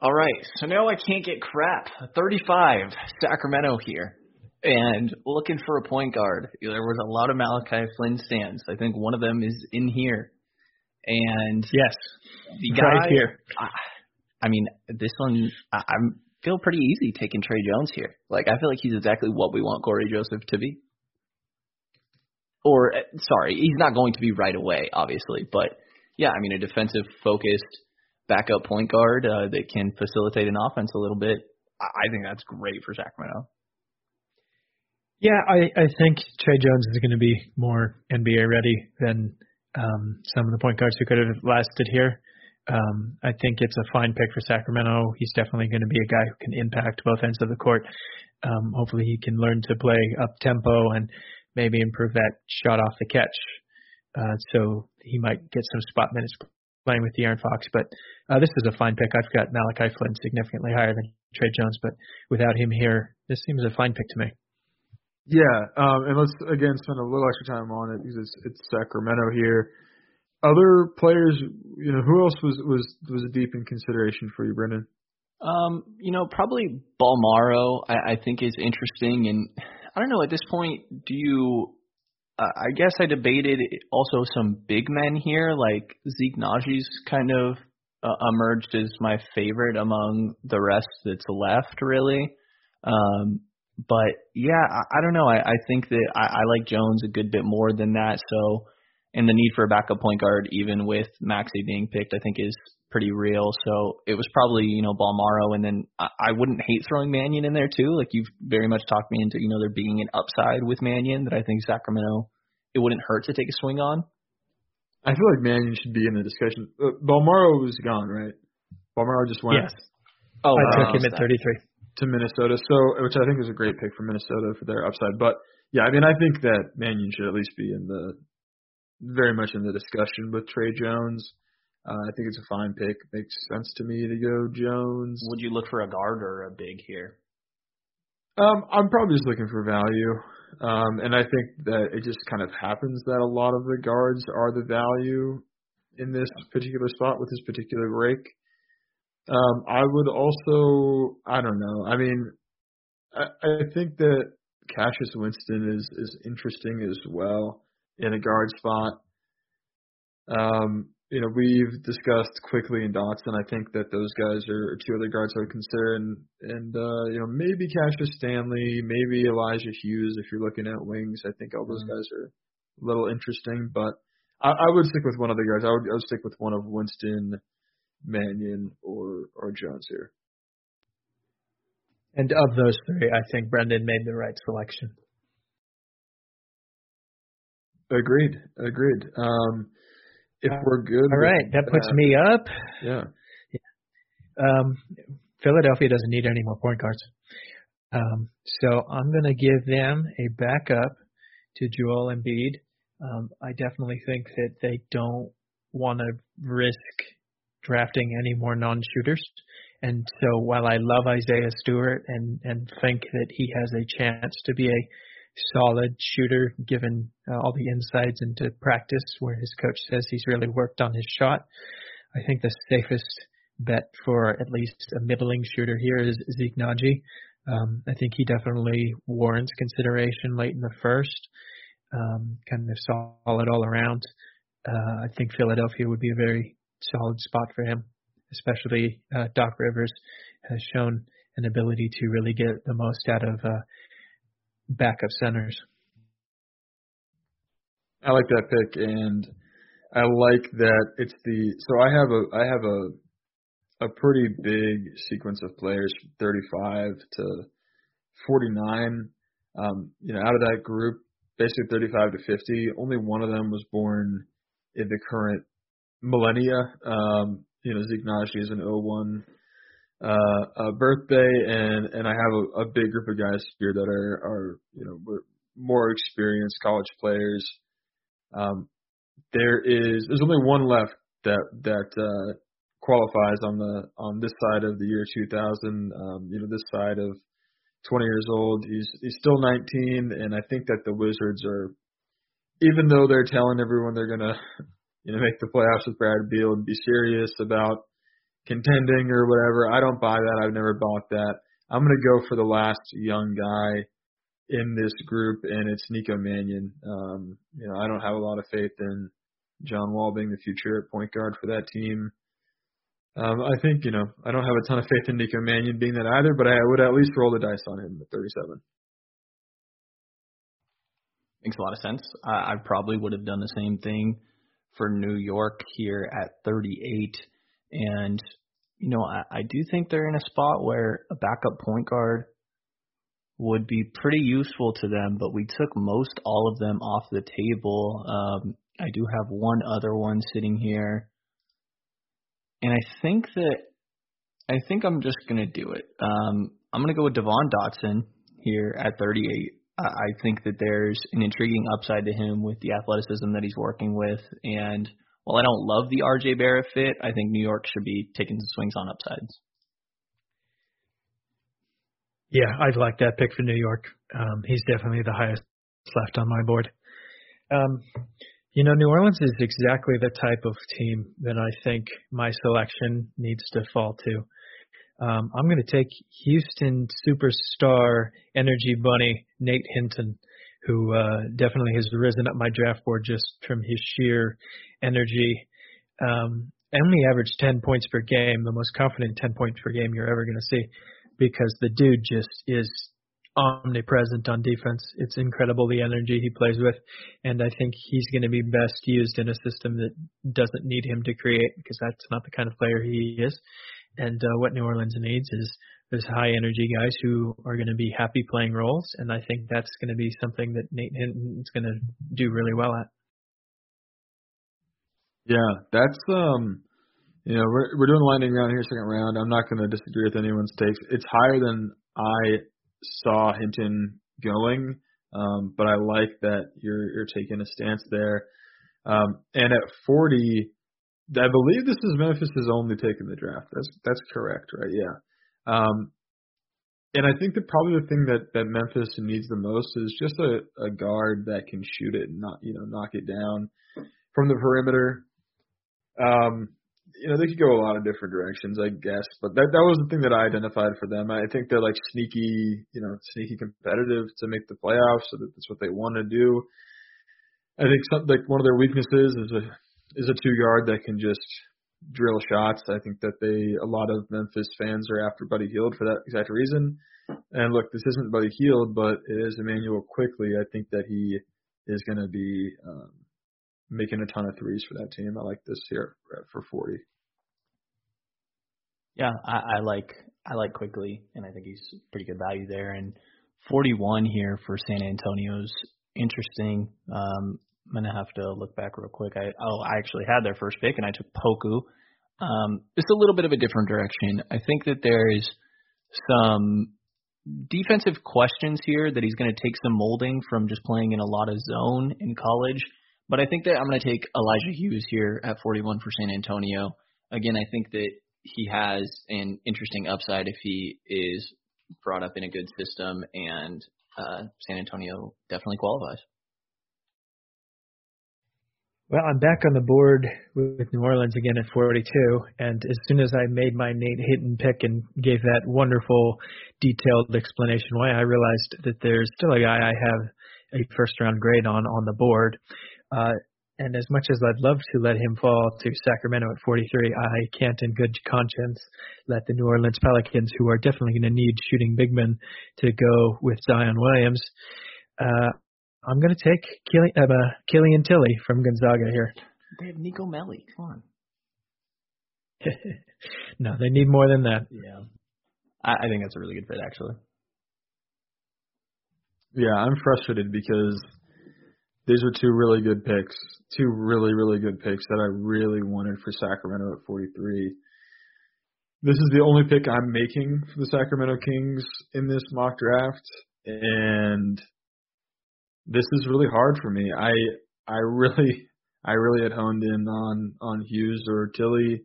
All right. So now I can't get crap. 35, Sacramento here. And looking for a point guard. There was a lot of Malachi Flynn stands. I think one of them is in here. And Yes, the guy right here. I, I mean, this one I, I'm feel pretty easy taking Tre Jones here. Like I feel like he's exactly what we want Cory Joseph to be. Or uh, sorry, he's not going to be right away, obviously, but yeah, I mean a defensive focused backup point guard uh, that can facilitate an offense a little bit. I, I think that's great for Sacramento. Yeah, I, I think Tre Jones is going to be more NBA ready than um, some of the point guards who could have lasted here. Um, I think it's a fine pick for Sacramento. He's definitely going to be a guy who can impact both ends of the court. Um, hopefully, he can learn to play up tempo and maybe improve that shot off the catch. Uh, so he might get some spot minutes playing with the De'Aaron Fox. But uh, this is a fine pick. I've got Malachi Flynn significantly higher than Tre Jones, but without him here, this seems a fine pick to me. Yeah, um, and let's again spend a little extra time on it because it's it's Sacramento here. Other players, you know, who else was was was deep in consideration for you, Brendan? Um, you know, probably Bolmaro. I, I think is interesting, and I don't know. At this point, do you? Uh, I guess I debated also some big men here, like Zeke Nnaji's kind of uh, emerged as my favorite among the rest that's left, really. Um, but yeah, I, I don't know. I, I think that I, I like Jones a good bit more than that. So, and the need for a backup point guard, even with Maxey being picked, I think is pretty real. So it was probably you know Bolmaro, and then I, I wouldn't hate throwing Mannion in there too. Like you've very much talked me into you know there being an upside with Mannion that I think Sacramento it wouldn't hurt to take a swing on. I feel like Mannion should be in the discussion. Uh, Bolmaro was gone, right? Bolmaro just went Yes. Oh, I wow. took him at 33. To Minnesota, so which I think is a great pick for Minnesota for their upside. But yeah, I mean, I think that Mannion should at least be in the very much in the discussion with Tre Jones. Uh, I think it's a fine pick. Makes sense to me to go Jones. Would you look for a guard or a big here? Um, I'm probably just looking for value. Um, and I think that it just kind of happens that a lot of the guards are the value in this particular spot with this particular break. Um, I would also, I don't know. I mean, I, I think that Cassius Winston is is interesting as well in a guard spot. Um, you know, we've discussed quickly and Dotson. I think that those guys are two other guards I would consider, and and uh, you know maybe Cassius Stanley, maybe Elijah Hughes if you're looking at wings. I think all those guys are a little interesting, but I, I would stick with one of the guys. I would I would stick with one of Winston, Mannion, or or Jones here. And of those three, I think Brendan made the right selection. Agreed. Agreed. Um, if we're good. All right, that puts me up. Yeah. Um, Philadelphia doesn't need any more point guards. Um, so I'm going to give them a backup to Joel Embiid. Um, I definitely think that they don't want to risk drafting any more non-shooters. And so while I love Isaiah Stewart and, and think that he has a chance to be a solid shooter given uh, all the insights into practice where his coach says he's really worked on his shot, I think the safest bet for at least a middling shooter here is Zeke Nnaji. Um, I think he definitely warrants consideration late in the first. Um, kind of solid all around. Uh, I think Philadelphia would be a very solid spot for him, especially uh, Doc Rivers has shown an ability to really get the most out of uh, backup centers. I like that pick, and I like that it's the. So I have a I have a a pretty big sequence of players, 35 to 49. Um, you know, out of that group, basically 35 to 50, only one of them was born in the current millennia. Um, you know, Zeke is an 01 uh, birthday, and and I have a, a big group of guys here that are are you know more experienced college players. Um, there is there's only one left that that uh, qualifies on the on this side of the year 2000. Um, you know, this side of 20 years old. He's he's still 19, and I think that the Wizards are, even though they're telling everyone they're gonna, you know, make the playoffs with Brad Beal and be serious about contending or whatever. I don't buy that. I've never bought that. I'm gonna go for the last young guy in this group, and it's Nico Mannion. Um, you know, I don't have a lot of faith in John Wall being the future point guard for that team. Um, I think you know I don't have a ton of faith in Nico Mannion being that either, but I would at least roll the dice on him at 37. Makes a lot of sense. I, I probably would have done the same thing for New York here at 38. And, you know, I, I do think they're in a spot where a backup point guard would be pretty useful to them, but we took most all of them off the table. Um, I do have one other one sitting here. And I think that I think I'm just gonna do it. Um, I'm gonna go with Devon Dotson here at 38. I think that there's an intriguing upside to him with the athleticism that he's working with, and while I don't love the RJ Barrett fit, I think New York should be taking some swings on upsides. Yeah, I'd like that pick for New York. Um, he's definitely the highest left on my board. Um, you know, New Orleans is exactly the type of team that I think my selection needs to fall to. Um, I'm going to take Houston superstar energy bunny Nate Hinton who uh, definitely has risen up my draft board just from his sheer energy. Um, only averaged 10 points per game, the most confident 10 points per game you're ever going to see, because the dude just is omnipresent on defense. It's incredible the energy he plays with, and I think he's going to be best used in a system that doesn't need him to create, because that's not the kind of player he is. And uh, what New Orleans needs is those high energy guys who are going to be happy playing roles, and I think that's going to be something that Nate Hinton is going to do really well at. Yeah, that's um, you know, we're we're doing lightning round here, second round. I'm not going to disagree with anyone's takes. It's higher than I saw Hinton going, um, but I like that you're you're taking a stance there. Um, and at 40, I believe this is Memphis' only pick in the draft. That's that's correct, right? Yeah. Um, and I think that probably the thing that that Memphis needs the most is just a, a guard that can shoot it and not you know knock it down from the perimeter. Um, you know they could go a lot of different directions, I guess, but that that was the thing that I identified for them. I think they're like sneaky, you know, sneaky competitive to make the playoffs, so that that's what they want to do. I think some, like one of their weaknesses is a is a two guard that can just drill shots. I think that they a lot of Memphis fans are after Buddy Hield for that exact reason. And look, this isn't Buddy Hield, but it is Immanuel Quickley. I think that he is going to be um, making a ton of threes for that team. I like this here for 40. Yeah, I, I like I like Quickley, and I think he's pretty good value there. And 41 here for San Antonio's interesting. Um, I'm gonna have to look back real quick. I oh, I actually had their first pick, and I took Poku. Um, it's a little bit of a different direction. I think that there's some defensive questions here that he's going to take some molding from just playing in a lot of zone in college. But I think that I'm going to take Elijah Hughes here at 41 for San Antonio. Again, I think that he has an interesting upside if he is brought up in a good system, and uh, San Antonio definitely qualifies. Well, I'm back on the board with New Orleans again at 42, and as soon as I made my Nate Hinton pick and gave that wonderful, detailed explanation why, I realized that there's still a guy I have a first round grade on on the board. Uh, and as much as I'd love to let him fall to Sacramento at 43, I can't in good conscience let the New Orleans Pelicans, who are definitely going to need shooting big men, to go with Zion Williams. Uh, I'm going to take Killian, uh, Killian Tillie from Gonzaga here. They have Nico Melli. Come on. no, they need more than that. Yeah. I, I think that's a really good fit, actually. Yeah, I'm frustrated because these are two really good picks, two really really good picks that I really wanted for Sacramento at 43. This is the only pick I'm making for the Sacramento Kings in this mock draft, and this is really hard for me. I I really I really had honed in on on Hughes or Tillie.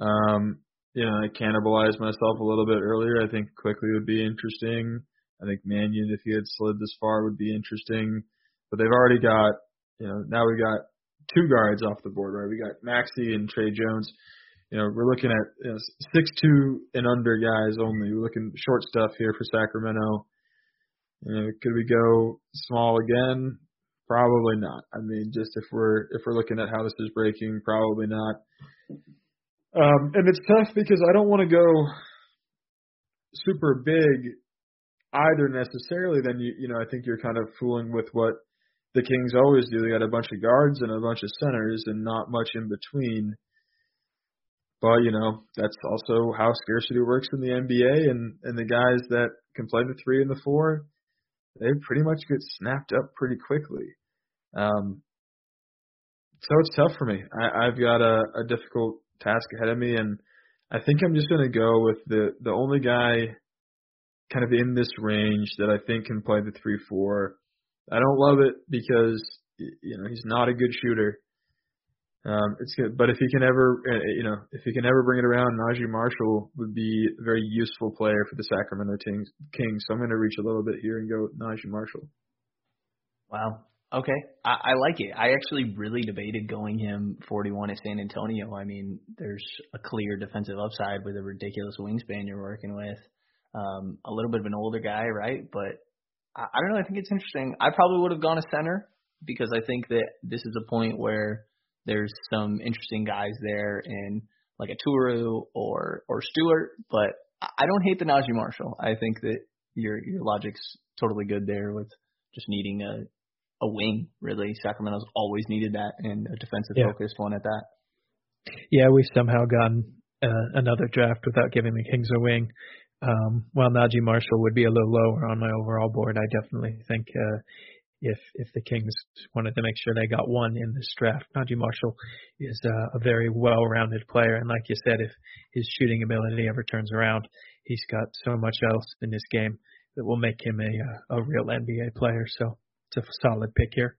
Um, you know, I cannibalized myself a little bit earlier. I think Quickley would be interesting. I think Mannion, if he had slid this far, would be interesting. But they've already got, you know, now we got two guards off the board, right? We got Maxey and Tre Jones. You know, we're looking at you know, six two and under guys only. We're looking short stuff here for Sacramento. You know, could we go small again? Probably not. I mean, just if we're if we're looking at how this is breaking, probably not. Um, and it's tough because I don't want to go super big either necessarily. Then you you know I think you're kind of fooling with what the Kings always do. They got a bunch of guards and a bunch of centers and not much in between. But you know that's also how scarcity works in the NBA, and and the guys that can play the three and the four, they pretty much get snapped up pretty quickly. Um, so it's tough for me. I, I've got a, a difficult task ahead of me, and I think I'm just going to go with the the only guy kind of in this range that I think can play the three four. I don't love it because you know he's not a good shooter. Um, it's good, but if he can ever, uh, you know, if he can ever bring it around, Naji Marshall would be a very useful player for the Sacramento Kings. So I'm going to reach a little bit here and go with Naji Marshall. Wow. Okay, I, I like it. I actually really debated going him 41 at San Antonio. I mean, there's a clear defensive upside with a ridiculous wingspan you're working with. Um, a little bit of an older guy, right? But I, I don't know. I think it's interesting. I probably would have gone a center because I think that this is a point where there's some interesting guys there in like Oturu or or Stewart. But I don't hate the Naji Marshall. I think that your your logic's totally good there with just needing a a wing. Really, Sacramento's always needed that and a defensive Yeah. focused one at that. Yeah, we've somehow gotten uh, another draft without giving the Kings a wing. Um, while Naji Marshall would be a little lower on my overall board, I definitely think uh, if if the Kings wanted to make sure they got one in this draft, Naji Marshall is uh, a very well-rounded player, and like you said, if his shooting ability ever turns around, he's got so much else in his game that will make him a a real NBA player. So it's a solid pick here.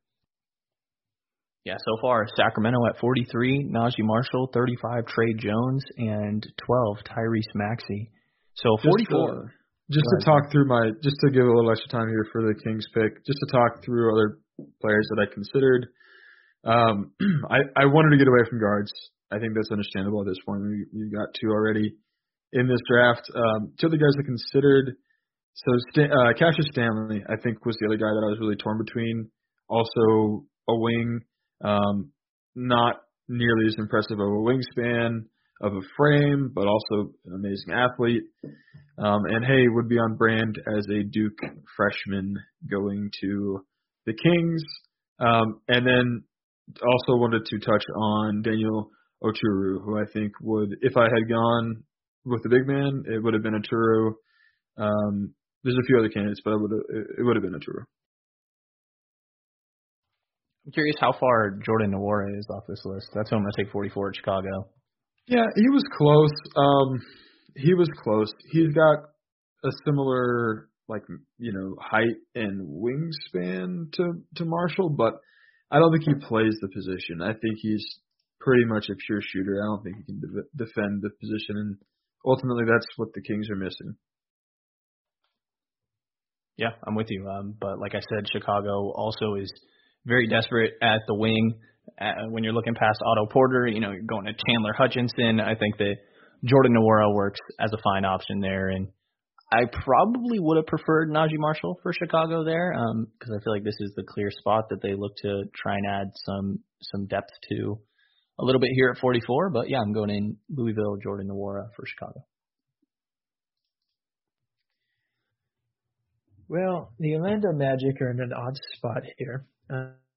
Yeah, so far Sacramento at 43, Naji Marshall 35, Tre Jones, and 12 Tyrese Maxey. So Just, 44. Just to talk through my, just to give a little extra time here for the Kings pick, just to talk through other players that I considered. Um, I I wanted to get away from guards. I think that's understandable at this point. We you got two already in this draft. Um, two other guys I considered. So Stan, uh, Cassius Stanley, I think, was the other guy that I was really torn between. Also a wing, um, not nearly as impressive of a wingspan of a frame, but also an amazing athlete. Um, and hey, would be on brand as a Duke freshman going to the Kings. Um, and then also wanted to touch on Daniel Oturu, who I think would, if I had gone with the big man, it would have been Oturu. Um, there's a few other candidates, but it would have, it would have been Oturu. I'm curious how far Jordan Nwora is off this list. That's who I'm going to take 44 at Chicago. Yeah, he was close. Um, he was close. He's got a similar like you know height and wingspan to to Marshall, but I don't think he plays the position. I think he's pretty much a pure shooter. I don't think he can de- defend the position, and ultimately that's what the Kings are missing. Yeah, I'm with you. Um, but like I said, Chicago also is very desperate at the wing. Uh, when you're looking past Otto Porter, you know, you're going to Chandler Hutchison. I think that Jordan Nwora works as a fine option there. And I probably would have preferred Naji Marshall for Chicago there because um, I feel like this is the clear spot that they look to try and add some some depth to a little bit here at 44. But yeah, I'm going in Louisville, Jordan Nwora for Chicago. Well, the Orlando Magic are in an odd spot here.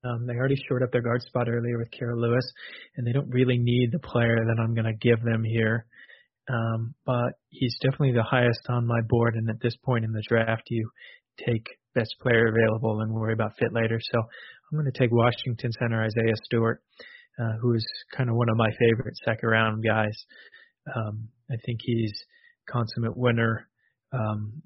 Um, they already shored up their guard spot earlier with Kira Lewis, and they don't really need the player that I'm going to give them here. Um, but he's definitely the highest on my board, and at this point in the draft, you take best player available and worry about fit later. So I'm going to take Washington center Isaiah Stewart, uh, who is kind of one of my favorite second round guys. Um, I think he's consummate winner, um,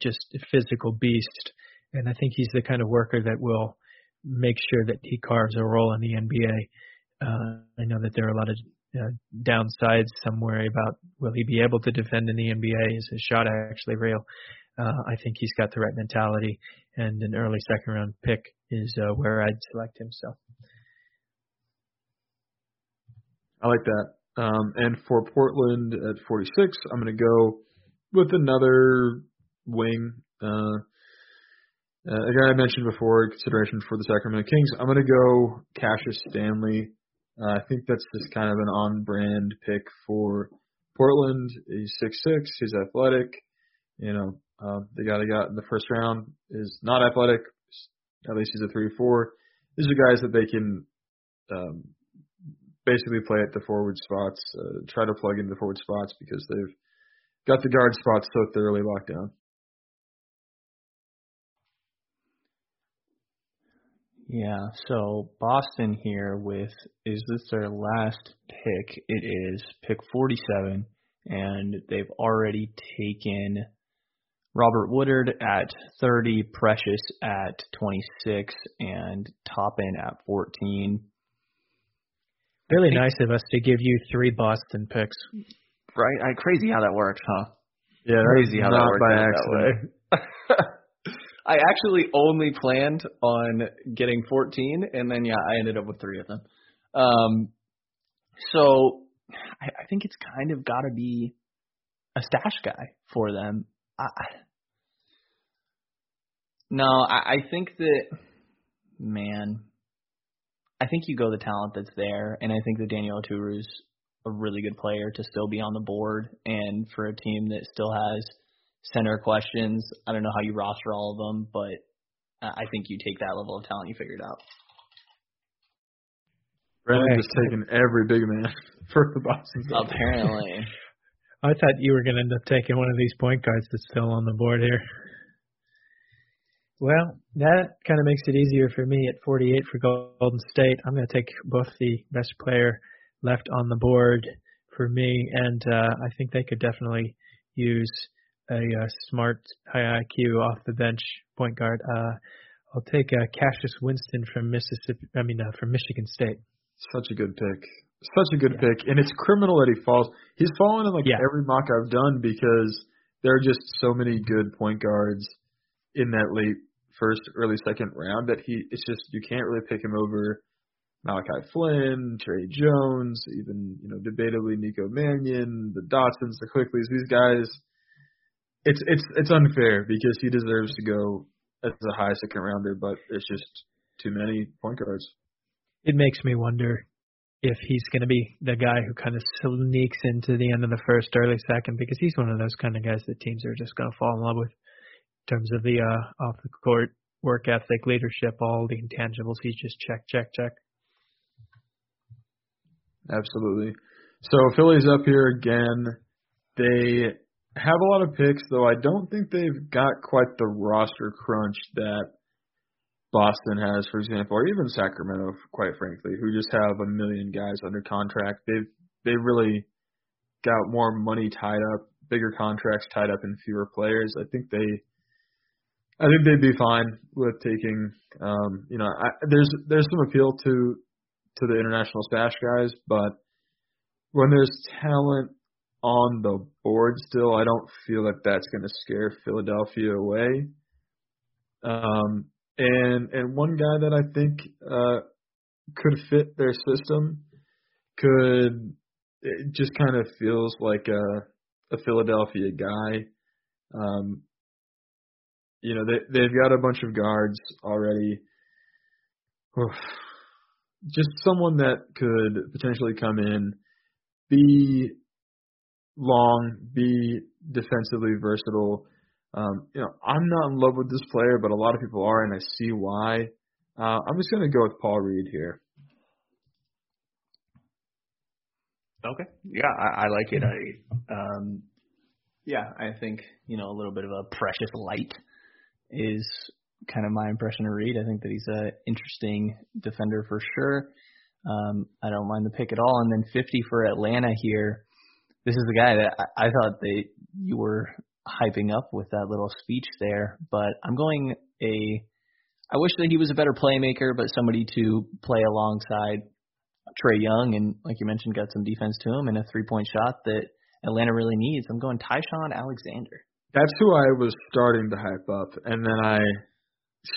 just a physical beast, and I think he's the kind of worker that will make sure that he carves a role in the NBA. Uh, I know that there are a lot of uh, downsides. Some worry about will he be able to defend in the NBA? Is his shot actually real? Uh, I think he's got the right mentality, and an early second round pick is uh, where I'd select him. So I like that. Um, and for Portland at 46, I'm going to go with another wing. Uh, uh, a guy I mentioned before, consideration for the Sacramento Kings. I'm going to go Cassius Stanley. Uh, I think that's just kind of an on-brand pick for Portland. He's six six. He's athletic. You know, uh, the guy they got in the first round is not athletic. At least he's a three four. These are guys that they can um, basically play at the forward spots, uh, try to plug into the forward spots because they've got the guard spots so thoroughly locked down. Yeah, so Boston here with is this their last pick? It is pick 47, and they've already taken Robert Woodard at 30, Precious at 26, and Toppin at 14. Really nice of us to give you three Boston picks. Right? I, crazy how that works, huh? Yeah, crazy how that works by accident. I actually only planned on getting 14, and then yeah, I ended up with three of them. Um, so I, I think it's kind of got to be a stash guy for them. I, no, I, I think that man, I think you go the talent that's there, and I think that Daniel Oturu's a really good player to still be on the board, and for a team that still has center questions. I don't know how you roster all of them, but I think you take that level of talent, you figure it out. Brandon just taking every big man for the Boston. Apparently. I thought you were going to end up taking one of these point guards that's still on the board here. Well, that kind of makes it easier for me at 48 for Golden State. I'm going to take both the best player left on the board for me, and uh, I think they could definitely use a, a smart, high IQ off the bench point guard. Uh, I'll take uh, Cassius Winston from Mississippi. I mean, uh, from Michigan State. Such a good pick. Such a good yeah. pick, and it's criminal that he falls. He's fallen in like yeah. every mock I've done because there are just so many good point guards in that late first, early second round that he. It's just you can't really pick him over Malachi Flynn, Tre Jones, even you know debatably Nico Mannion, the Dotsons, the Quickleys. These guys it's it's it's unfair because he deserves to go as a high second rounder, but it's just too many point guards. It makes me wonder if he's going to be the guy who kind of sneaks into the end of the first, early second, because he's one of those kind of guys that teams are just going to fall in love with in terms of the uh, off the court work ethic, leadership, all the intangibles. He's just check, check, check. Absolutely. So Philly's up here again. They have a lot of picks, though I don't think they've got quite the roster crunch that Boston has, for example, or even Sacramento, quite frankly, who just have a million guys under contract. They've they really got more money tied up, bigger contracts tied up in fewer players. I think they I think they'd be fine with taking um, you know, I, there's there's some appeal to to the international stash guys, but when there's talent on the board still, I don't feel like that's going to scare Philadelphia away. Um, and and one guy that I think uh, could fit their system could it just kind of feels like a a Philadelphia guy. Um, you know they they've got a bunch of guards already. Just someone that could potentially come in, be long, be defensively versatile. Um, you know, I'm not in love with this player, but a lot of people are, and I see why. Uh, I'm just going to go with Paul Reed here. Okay. Yeah, I, I like it. I um, yeah, I think you know a little bit of a precious light is kind of my impression of Reed. I think that he's an interesting defender for sure. Um, I don't mind the pick at all. And then 50 for Atlanta here. This is the guy that I, I thought that you were hyping up with that little speech there, but I'm going a. I wish that he was a better playmaker, but somebody to play alongside Trae Young, and like you mentioned, got some defense to him and a three-point shot that Atlanta really needs. I'm going Ty-Shon Alexander. That's who I was starting to hype up, and then I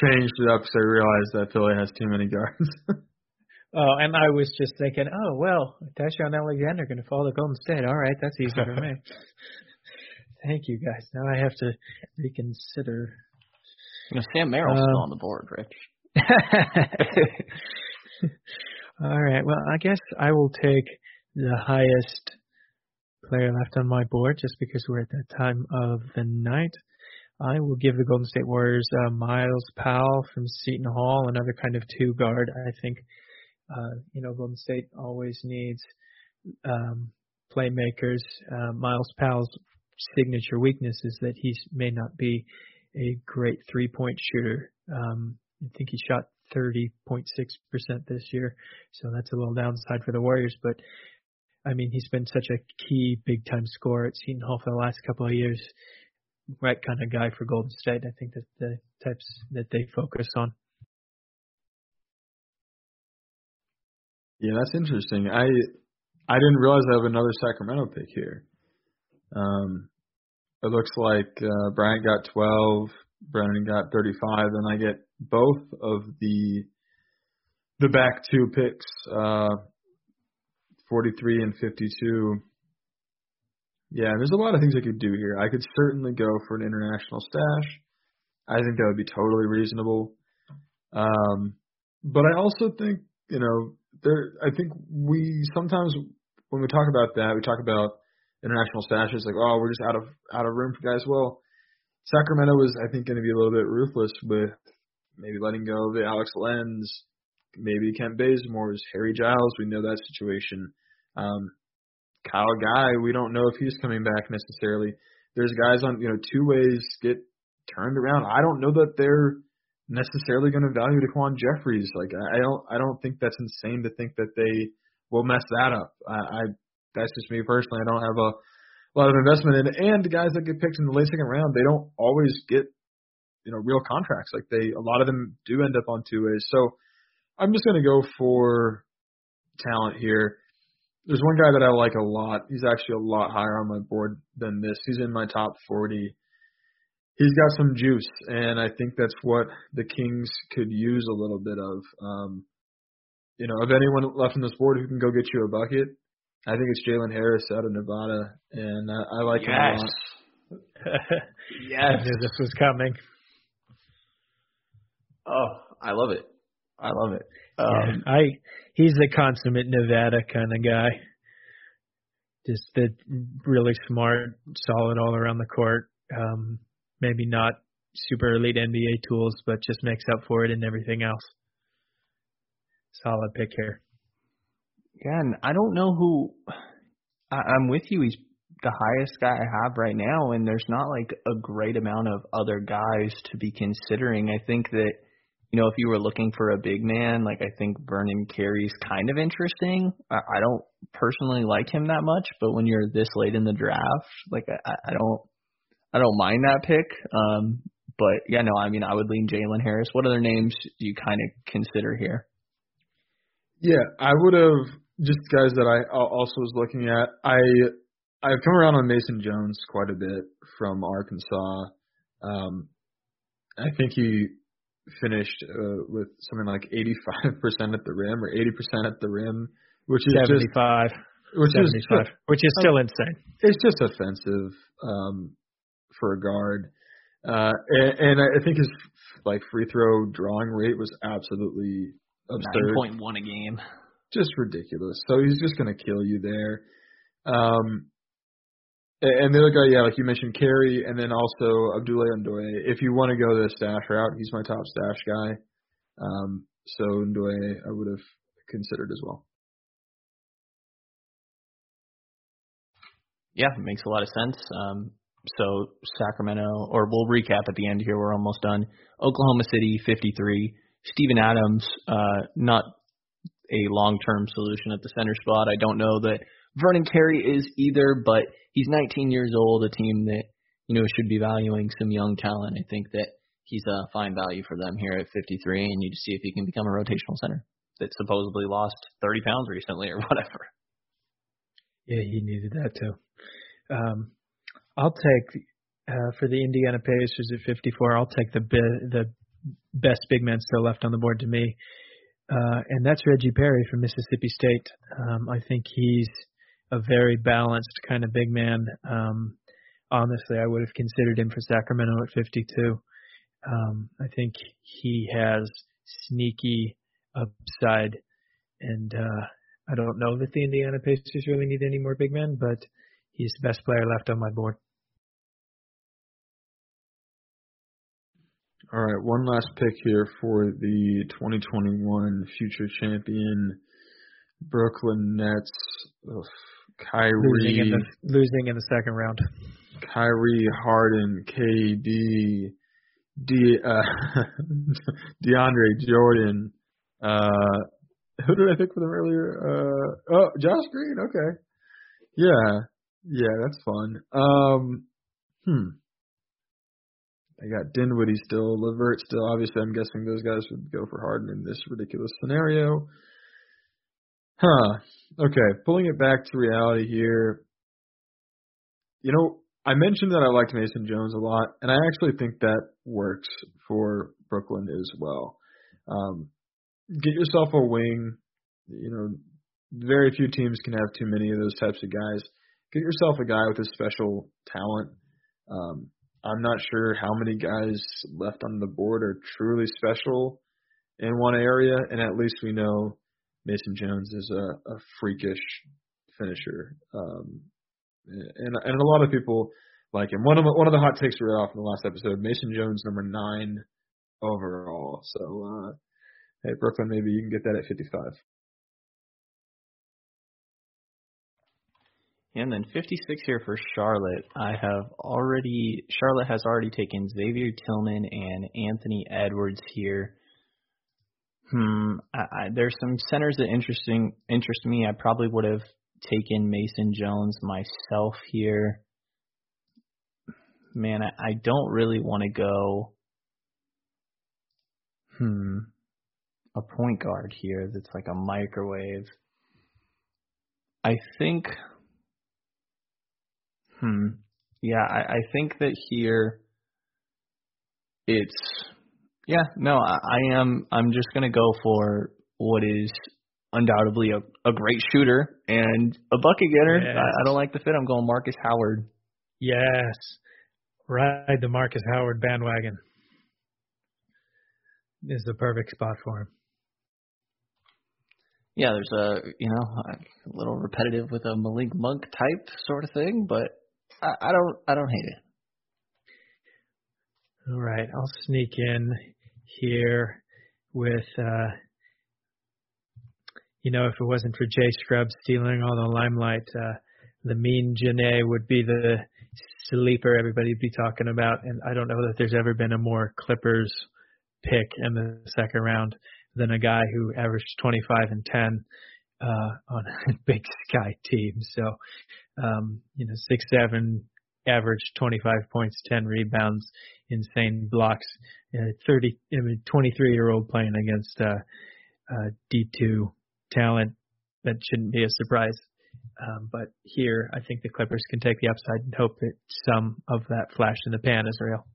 changed it up because I realized that Philly has too many guards. oh, and I was just thinking, oh well, Ty-Shon Alexander going to fall to Golden State. All right, that's easy for me. Thank you guys. Now I have to reconsider. You know, Sam Merrill's um, still on the board, Rich. All right. Well, I guess I will take the highest player left on my board just because we're at that time of the night. I will give the Golden State Warriors uh, Myles Powell from Seton Hall, another kind of two guard. I think, uh, you know, Golden State always needs um, playmakers. Uh, Myles Powell's signature weakness is that he may not be a great three point shooter. Um, I think he shot 30.6% this year. So that's a little downside for the Warriors. But I mean, he's been such a key big time scorer at Seton Hall for the last couple of years. Right kind of guy for Golden State. I think that the types that they focus on. Yeah, that's interesting. I I didn't realize I have another Sacramento pick here. Um, it looks like uh, Bryant got 12, Brennan got 35, and I get both of the the back two picks, uh, 43 and 52. Yeah, there's a lot of things I could do here. I could certainly go for an international stash. I think that would be totally reasonable. Um, but I also think, you know, there. I think we sometimes when we talk about that, we talk about international stashes like, oh, we're just out of out of room for guys. Well, Sacramento was, I think, going to be a little bit ruthless with maybe letting go of the Alex Len's, maybe Kent Bazemore's, Harry Giles. We know that situation. Um, Kyle Guy, we don't know if he's coming back necessarily. There's guys on, you know, two ways get turned around. I don't know that they're necessarily going to value DaQuan Jeffries. Like I don't, I don't think that's insane to think that they will mess that up. I, I that's just me personally. I don't have a lot of investment in it. And the guys that get picked in the late second round, they don't always get you know real contracts. Like they, a lot of them do end up on two ways. So I'm just going to go for talent here. There's one guy that I like a lot. He's actually a lot higher on my board than this. He's in my top 40. He's got some juice, and I think that's what the Kings could use a little bit of. Um, you know, of anyone left on this board who can go get you a bucket, I think it's Jalen Harris out of Nevada, and I, I like yes. him a lot. yes, I knew this was coming. Oh, I love it. I love it. Um, yeah, I he's a consummate Nevada kind of guy. Just the really smart, solid all around the court. Um, maybe not super elite NBA tools, but just makes up for it in everything else. Solid pick here. Yeah, and I don't know who. I, I'm with you. He's the highest guy I have right now, and there's not like a great amount of other guys to be considering. I think that you know if you were looking for a big man, like I think Vernon Carey's kind of interesting. I, I don't personally like him that much, but when you're this late in the draft, like I, I don't I don't mind that pick. Um, but yeah, no, I mean I would lean Jalen Harris. What other names do you kind of consider here? Yeah, I would have just guys that I also was looking at. I I've come around on Mason Jones quite a bit from Arkansas. Um, I think he finished uh, with something like 85% at the rim or 80% at the rim, which is 75. Just, which 75, is which is still insane. It's just offensive um, for a guard. Uh, and, and I think his like free throw drawing rate was absolutely absurd. Nine point one a game. Just ridiculous. So he's just gonna kill you there. Um, and the other guy, yeah, like you mentioned, Carey, and then also Abdoulaye Ndoye. If you want to go the stash route, he's my top stash guy. Um, so Ndoye, I would have considered as well. Yeah, it makes a lot of sense. Um, so Sacramento, or we'll recap at the end here. We're almost done. Oklahoma City, 53. Steven Adams, uh, not a long-term solution at the center spot. I don't know that Vernon Carey is either, but he's 19 years old, a team that you know should be valuing some young talent. I think that he's a fine value for them here at 53, and you just see if he can become a rotational center that supposedly lost 30 pounds recently or whatever. Yeah, he needed that too. Um, I'll take uh, for the Indiana Pacers at 54. I'll take the be- the best big man still left on the board to me, uh, and that's Reggie Perry from Mississippi State. Um, I think he's a very balanced kind of big man. Um, honestly, I would have considered him for Sacramento at 52. Um, I think he has sneaky upside, and uh, I don't know that the Indiana Pacers really need any more big men, but he's the best player left on my board. All right, one last pick here for the 2021 future champion Brooklyn Nets. Ugh, Kyrie losing in, the, losing in the second round. Kyrie Harden, KD, D, uh, DeAndre Jordan. Uh, who did I pick for them earlier? Uh, oh, Josh Green. Okay, yeah, yeah, that's fun. Um, hmm. I got Dinwiddie still, Levert still. Obviously, I'm guessing those guys would go for Harden in this ridiculous scenario. Huh. Okay, pulling it back to reality here. You know, I mentioned that I liked Mason Jones a lot, and I actually think that works for Brooklyn as well. Um, get yourself a wing. You know, very few teams can have too many of those types of guys. Get yourself a guy with a special talent. Um, I'm not sure how many guys left on the board are truly special in one area, and at least we know Mason Jones is a, a freakish finisher. Um, and and a lot of people like him. One of the, one of the hot takes we read off in the last episode: Mason Jones, number nine overall. So, uh, hey Brooklyn, maybe you can get that at 55. And then 56 here for Charlotte. I have already Charlotte has already taken Xavier Tillman and Anthony Edwards here. Hmm, I, I, there's some centers that interesting interest me. I probably would have taken Mason Jones myself here. Man, I, I don't really want to go. Hmm, a point guard here that's like a microwave. I think Hmm. Yeah, I, I think that here it's yeah, no, I, I am I'm just gonna go for what is undoubtedly a, a great shooter and a bucket getter. Yes. I, I don't like the fit. I'm going Marcus Howard. Yes. Ride the Marcus Howard bandwagon. This is the perfect spot for him. Yeah, there's a you know a little repetitive with a Malik Monk type sort of thing, but I, I don't I don't hate it. All right, I'll sneak in here with uh you know, if it wasn't for Jay Scrubb stealing all the limelight, uh the mean Janae would be the sleeper everybody'd be talking about, and I don't know that there's ever been a more Clippers pick in the second round than a guy who averaged 25 and 10 uh, on a Big Sky team. So, um, you know, six seven, average 25 points, 10 rebounds, insane blocks. Uh, 30, I mean, 23 year old playing against uh, uh, D2 talent. That shouldn't be a surprise. Um, but here, I think the Clippers can take the upside and hope that some of that flash in the pan is real.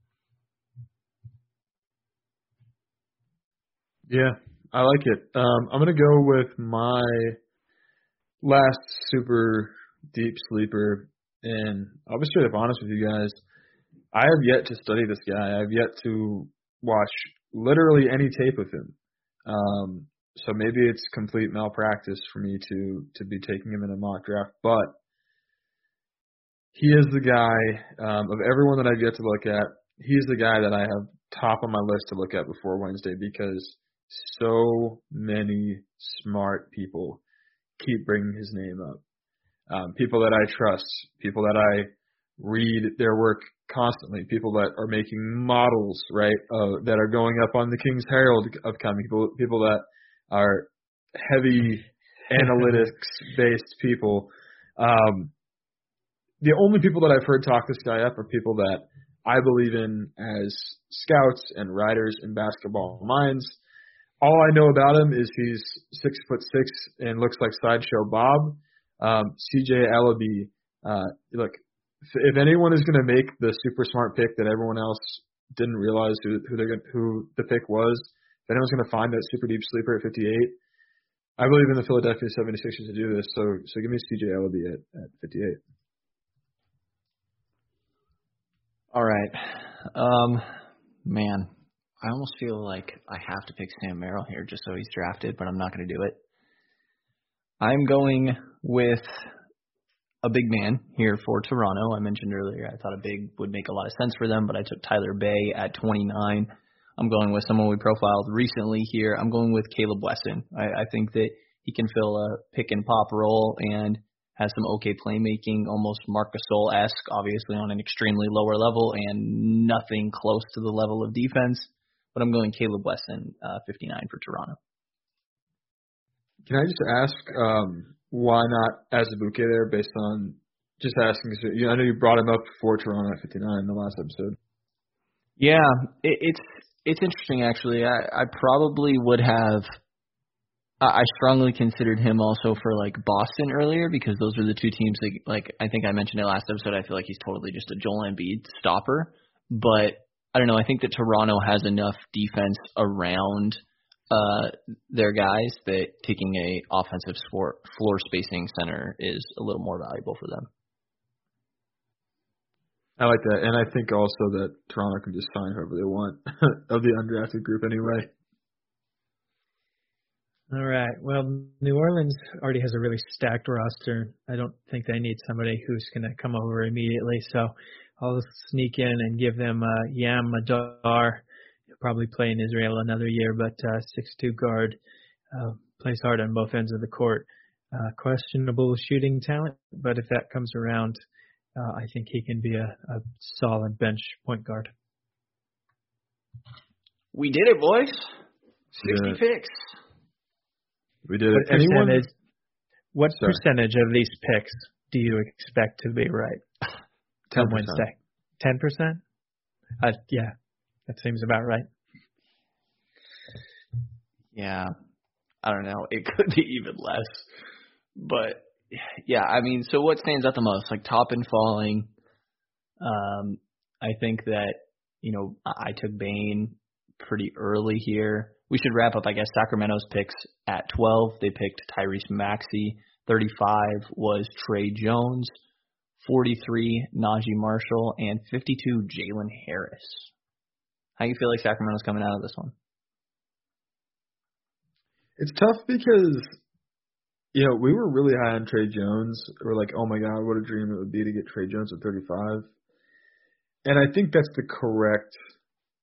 Yeah, I like it. Um, I'm gonna go with my last super deep sleeper, and I'll be straight up honest with you guys. I have yet to study this guy. I have yet to watch literally any tape of him. Um, so maybe it's complete malpractice for me to to be taking him in a mock draft, but he is the guy um, of everyone that I've yet to look at. He's the guy that I have top on my list to look at before Wednesday because so many smart people keep bringing his name up. Um, people that I trust, people that I read their work constantly, people that are making models, right, uh, that are going up on the King's Herald of coming, people, people that are heavy analytics based people. Um, the only people that I've heard talk this guy up are people that I believe in as scouts and writers in basketball minds. All I know about him is he's six foot six and looks like sideshow Bob. Um, CJ Elleby, uh, look, if anyone is going to make the super smart pick that everyone else didn't realize who who, they're gonna, who the pick was, if anyone's going to find that super deep sleeper at 58, I believe in the Philadelphia 76ers to do this. So so give me CJ Elleby at, at 58. All right. Um, man, I almost feel like I have to pick Sam Merrill here just so he's drafted, but I'm not going to do it. I'm going with a big man here for Toronto. I mentioned earlier I thought a big would make a lot of sense for them, but I took Tyler Bey at 29. I'm going with someone we profiled recently here. I'm going with Caleb Wesson. I, I think that he can fill a pick and pop role and has some okay playmaking, almost Marc Gasol esque, obviously on an extremely lower level and nothing close to the level of defense. But I'm going Caleb Wesson, uh, 59 for Toronto. Can I just ask um, why not Azubuike there, based on just asking? You know, I know you brought him up for Toronto at 59 in the last episode. Yeah, it, it's it's interesting actually. I, I probably would have. I strongly considered him also for like Boston earlier because those are the two teams that like I think I mentioned it last episode. I feel like he's totally just a Joel Embiid stopper, but I don't know. I think that Toronto has enough defense around uh their guys that taking a offensive floor floor spacing center is a little more valuable for them. I like that, and I think also that Toronto can just sign whoever they want of the undrafted group anyway. All right. Well, New Orleans already has a really stacked roster. I don't think they need somebody who's going to come over immediately. So I'll sneak in and give them uh, Yam Madar. He'll probably play in Israel another year, but uh, six-two guard uh, plays hard on both ends of the court. Uh, questionable shooting talent, but if that comes around, uh, I think he can be a, a solid bench point guard. We did it, boys. Sixty Yeah. picks. We did What it. Anyone? percentage? What Sorry. percentage of these picks do you expect to be right Ten on Wednesday? Ten percent? Uh, yeah, that seems about right. Yeah, I don't know. It could be even less, but yeah, I mean, so what stands out the most? Like top and falling. Um, I think that you know I took Bane pretty early here. We should wrap up, I guess. Sacramento's picks at 12. They picked Tyrese Maxey. 35 was Tre Jones. 43 Naji Marshall and 52 Jalen Harris. How you feel like Sacramento's coming out of this one? It's tough because you know we were really high on Tre Jones. We're like, oh my god, what a dream it would be to get Tre Jones at 35. And I think that's the correct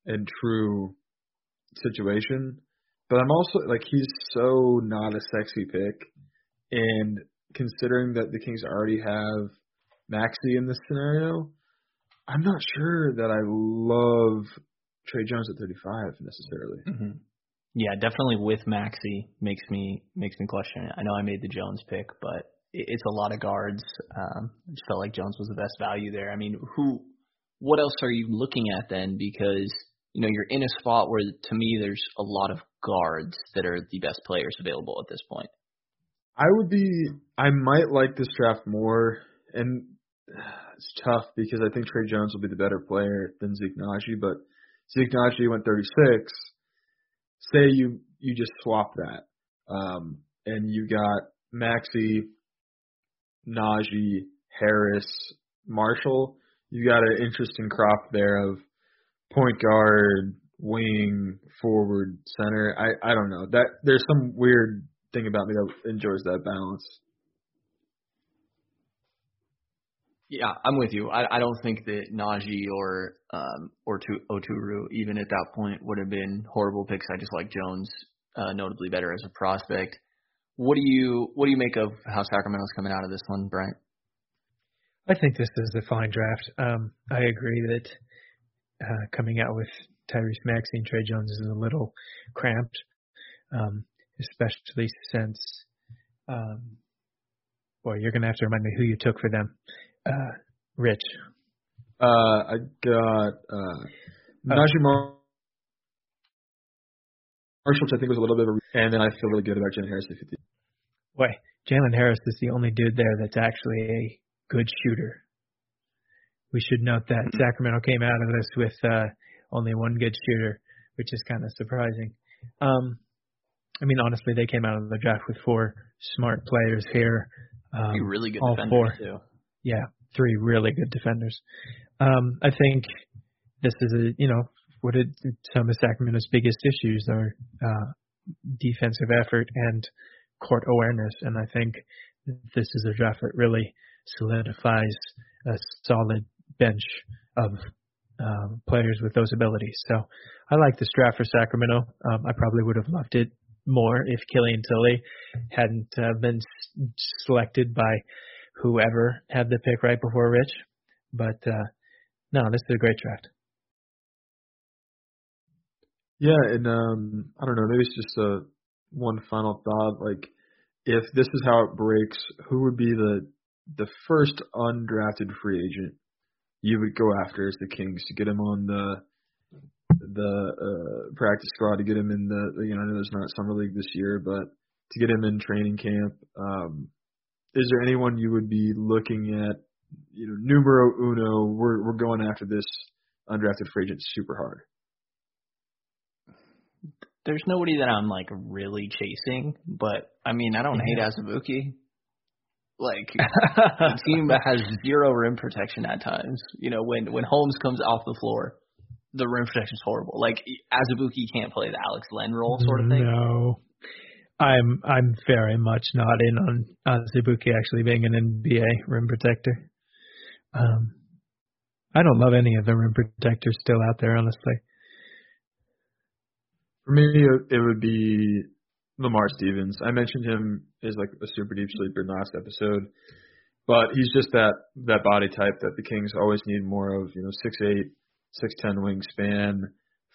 and true situation. But I'm also like he's so not a sexy pick, and considering that the Kings already have Maxey in this scenario, I'm not sure that I love Tre Jones at 35 necessarily. Mm-hmm. Yeah, definitely with Maxey makes me makes me question it. I know I made the Jones pick, but it's a lot of guards. Um, I just felt like Jones was the best value there. I mean, who? What else are you looking at then? Because you know you're in a spot where, to me, there's a lot of guards that are the best players available at this point. I would be. I might like this draft more, and it's tough because I think Tre Jones will be the better player than Zeke but Zeke Nnaji went 36 say you you just swap that, um, and you got Maxey, Nnaji, Harris, Marshall. You got an interesting crop there of point guard, wing, forward, center. I I don't know that there's some weird thing about me that enjoys that balance. Yeah, I'm with you. I, I don't think that Nnaji or um, or tu- Oturu, even at that point, would have been horrible picks. I just like Jones uh, notably better as a prospect. What do you what do you make of how Sacramento's coming out of this one, Bryant? I think this is a fine draft. Um, I agree that uh, coming out with Tyrese Maxey and Tre Jones is a little cramped, um, especially since, um, boy, you're going to have to remind me who you took for them. Uh, Rich. Uh, I got uh, Naji Marshall, which I think was a little bit of a, and then I feel really good about Jalen Harris at 50. Boy, Jalen Harris is the only dude there that's actually a good shooter. We should note that mm-hmm. Sacramento came out of this with uh, only one good shooter, which is kind of surprising. Um, I mean, honestly, they came out of the draft with four smart players here. Um, really good all defenders four. too. Yeah, three really good defenders. Um, I think this is a you know what it, some of Sacramento's biggest issues are uh, defensive effort and court awareness, and I think this is a draft that really solidifies a solid bench of uh, players with those abilities. So I like this draft for Sacramento. Um, I probably would have loved it more if Killian Tillie hadn't uh, been s- selected by whoever had the pick right before Rich. But uh, no, this is a great draft. Yeah, and um, I don't know. Maybe it's just a one final thought. Like, if this is how it breaks, who would be the the first undrafted free agent you would go after as the Kings to get him on the the uh, practice squad to get him in the you know I know there's not summer league this year, but to get him in training camp. Um, is there anyone you would be looking at? You know, numero uno. We're we're going after this undrafted free agent super hard. There's nobody that I'm like really chasing, but I mean I don't mm-hmm. hate Azubuike. Like the team that has zero rim protection at times. You know, when when Holmes comes off the floor, the rim protection is horrible. Like Azubuike can't play the Alex Len role sort of thing. No. I'm I'm very much not in on Azubuike actually being an NBA rim protector. Um, I don't love any of the rim protectors still out there, honestly. For me, it would be Lamar Stevens. I mentioned him as like a super deep sleeper in the last episode, but he's just that that body type that the Kings always need more of. You know, six eight, six ten wingspan,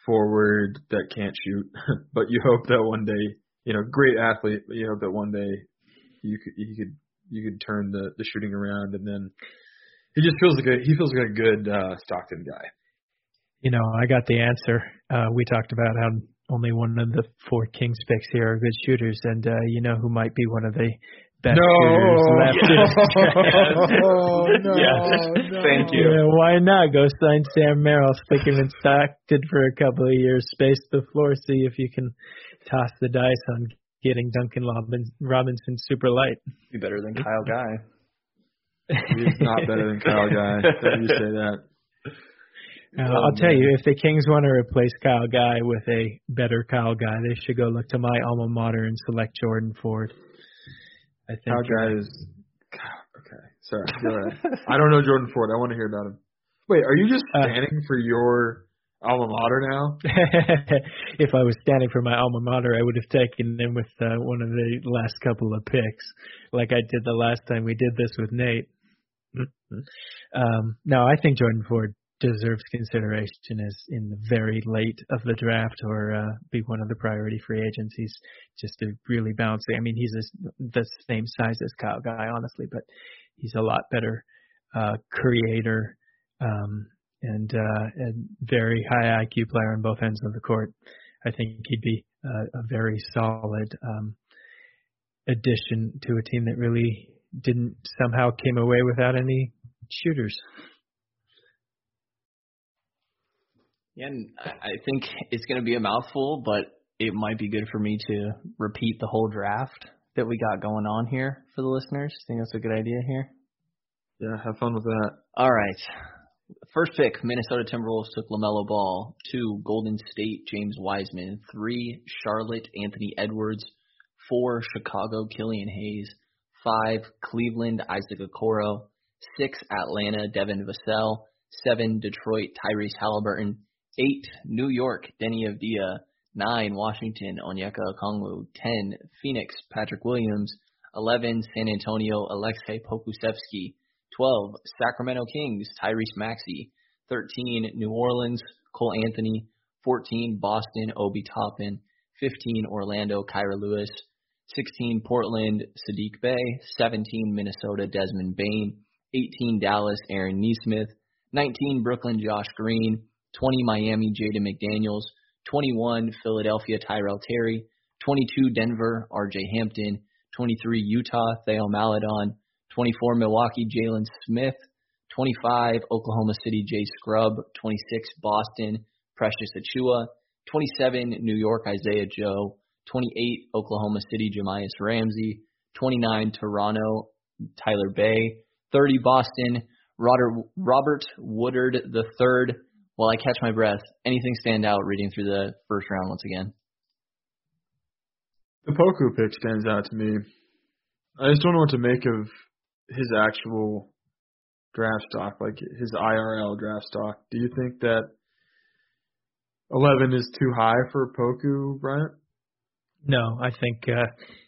forward that can't shoot, but you hope that one day you know, great athlete, but you hope that one day you could you could you could turn the the shooting around, and then he just feels like a he feels like a good uh, Stockton guy. You know, I got the answer. Uh, we talked about how only one of the four Kings picks here are good shooters, and uh, you know who might be one of the best no. shooters left. oh, no, yes. no. Thank you. Yeah, why not go sign Sam Merrill, stick him in Stockton for a couple of years, space the floor, see if you can toss the dice on getting Duncan Robinson super light. Be better than Kyle Guy. He's not better than Kyle Guy. Don't you say that? Uh, I'll tell you, if the Kings want to replace Kyle Guy with a better Kyle Guy, they should go look to my alma mater and select Jordan Ford. I think Kyle Guy is okay. Sorry, go ahead. I don't know Jordan Ford. I want to hear about him. Wait, are you just Uh, standing for your alma mater now? if I was standing for my alma mater, I would have taken him with uh, one of the last couple of picks, like I did the last time we did this with Nate. um, no, I think Jordan Ford deserves consideration as in the very late of the draft or uh, be one of the priority free agents. He's just a really bouncy. I mean, he's a, the same size as Kyle Guy, honestly, but he's a lot better uh, creator um, and uh, a very high IQ player on both ends of the court. I think he'd be a, a very solid um, addition to a team that really didn't somehow came away without any shooters. Yeah, and I think it's going to be a mouthful, but it might be good for me to repeat the whole draft that we got going on here for the listeners. Think that's a good idea here? Yeah, have fun with that. All right. First pick, Minnesota Timberwolves took LaMelo Ball. Two, Golden State, James Wiseman. Three, Charlotte, Anthony Edwards. Four, Chicago, Killian Hayes. Five, Cleveland, Isaac Okoro. Six, Atlanta, Devin Vassell. Seven, Detroit, Tyrese Halliburton. Eight, New York, Deni Avdija. Nine, Washington, Onyeka Okongwu. Ten, Phoenix, Patrick Williams. Eleven, San Antonio, Aleksej Pokusevski. 12, Sacramento Kings, Tyrese Maxey. 13, New Orleans, Cole Anthony. 14, Boston, Obi Toppin. 15, Orlando, Kira Lewis. 16, Portland, Saddiq Bey. 17, Minnesota, Desmond Bane. 18, Dallas, Aaron Nesmith. 19, Brooklyn, Josh Green. 20, Miami, Jaden McDaniels. 21, Philadelphia, Tyrell Terry. 22, Denver, RJ Hampton. 23, Utah, Theo Maledon. 24 Milwaukee, Jalen Smith, 25 Oklahoma City, Jay Scrubb, 26 Boston, Precious Achiuwa, 27 New York, Isaiah Joe, 28 Oklahoma City, Jahmi'us Ramsey, 29 Toronto, Tyler Bey, 30 Boston, Robert, Robert Woodard the third. While I catch my breath, anything stand out reading through the first round once again? The Poku pick stands out to me. I just don't know what to make of his actual draft stock, like his IRL draft stock. Do you think that 11 is too high for Poku, Bryant? No, I think uh,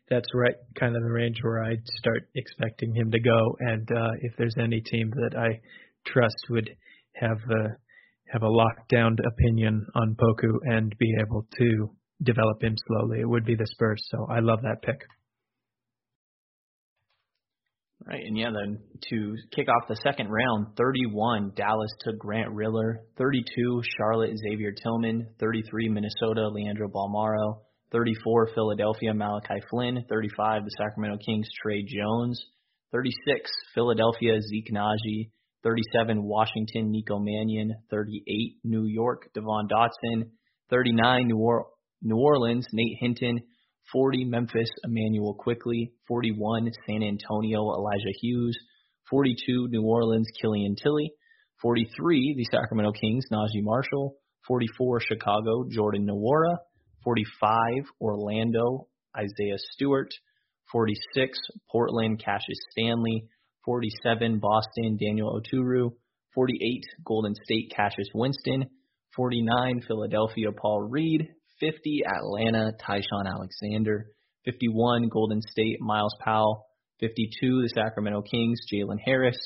that's right, kind of the range where I'd start expecting him to go. And uh, if there's any team that I trust would have a have a lockdown opinion on Poku and be able to develop him slowly, it would be the Spurs. So I love that pick. Right, and yeah, then to kick off the second round, 31 Dallas took Grant Riller, 32 Charlotte Xavier Tillman, 33 Minnesota Leandro Bolmaro, 34 Philadelphia Malachi Flynn, 35 the Sacramento Kings Tre Jones, 36 Philadelphia Zeke Nnaji, 37 Washington Nico Mannion, 38 New York Devon Dotson, 39 New, or- New Orleans Nate Hinton, 40 Memphis Immanuel Quickley, 41 San Antonio Elijah Hughes, 42 New Orleans Killian Tillie, 43 the Sacramento Kings Naji Marshall, 44 Chicago Jordan Nwora, 45 Orlando Isaiah Stewart, 46 Portland Cassius Stanley, 47 Boston Daniel Oturu, 48 Golden State Cassius Winston, 49 Philadelphia Paul Reed, 50 Atlanta Ty-Shon Alexander, 51 Golden State Myles Powell, 52 the Sacramento Kings Jalen Harris,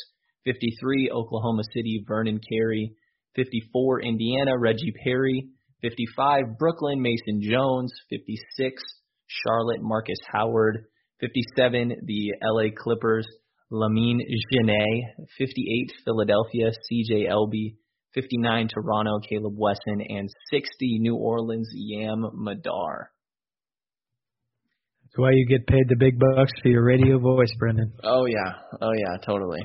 53 Oklahoma City Vernon Carey, 54 Indiana Reggie Perry, 55 Brooklyn Mason Jones, 56 Charlotte Marcus Howard, 57 the LA Clippers Lamine Genet, 58 Philadelphia CJ Elleby, 59 Toronto Caleb Wesson, and 60 New Orleans Yam Madar. That's why you get paid the big bucks for your radio voice, Brendan. Oh yeah, oh yeah, totally.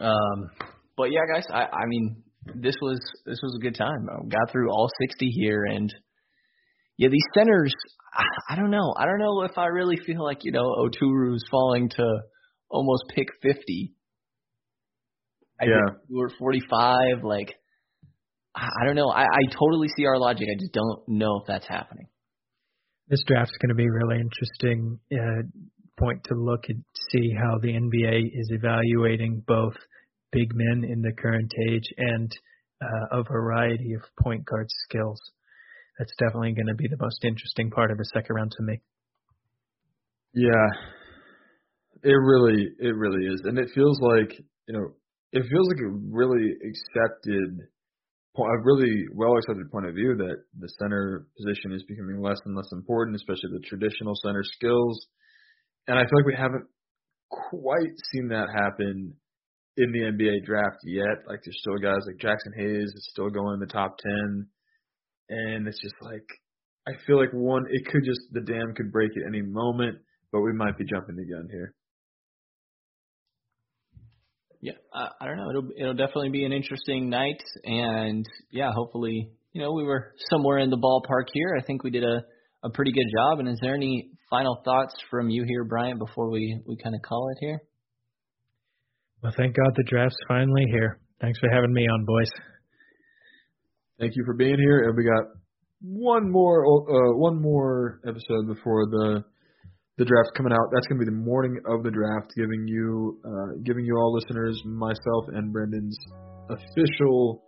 Um, but yeah, guys, I I mean this was this was a good time. I got through all 60 here, and yeah, these centers. I, I don't know. I don't know if I really feel like you know Oturu's falling to almost pick 50. I Yeah. think we were 45. Like I, I don't know. I, I totally see our logic. I just don't know if that's happening. This draft's going to be really interesting uh, point to look and see how the NBA is evaluating both big men in the current age and uh, a variety of point guard skills. That's definitely going to be the most interesting part of the second round to me. Yeah, it really, it really is, and it feels like you know, it feels like a really accepted, a really well accepted point of view that the center position is becoming less and less important, especially the traditional center skills. And I feel like we haven't quite seen that happen in the NBA draft yet. Like there's still guys like Jaxson Hayes is still going in the top ten, and it's just like I feel like one it could just the dam could break at any moment, but we might be jumping the gun here. Yeah, I, I don't know. It'll it'll definitely be an interesting night, and yeah, hopefully, you know, we were somewhere in the ballpark here. I think we did a a pretty good job. And is there any final thoughts from you here, Bryant, before we we kind of call it here? Well, thank God the draft's finally here. Thanks for having me on, boys. Thank you for being here, and we got one more uh, one more episode before the the draft coming out. That's going to be the morning of the draft, giving you uh, giving you all listeners, myself and Brendan's official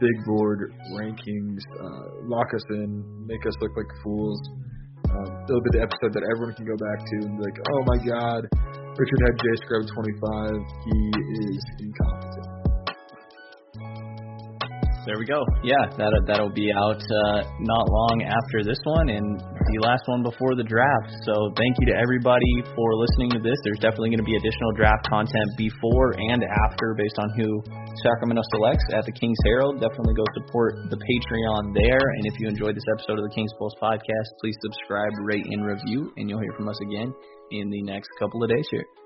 big board rankings. Uh, lock us in, make us look like fools. Um, it'll be the episode that everyone can go back to and be like, oh my god, Richard had Jay Scrubb 25. He is incompetent. There we go. Yeah, that that'll be out uh, not long after this one and the last one before the draft. So thank you to everybody for listening to this. There's definitely going to be additional draft content before and after based on who Sacramento selects at the Kings Herald. Definitely go support the Patreon there. And if you enjoyed this episode of the Kings Pulse podcast, please subscribe, rate, and review, and you'll hear from us again in the next couple of days here.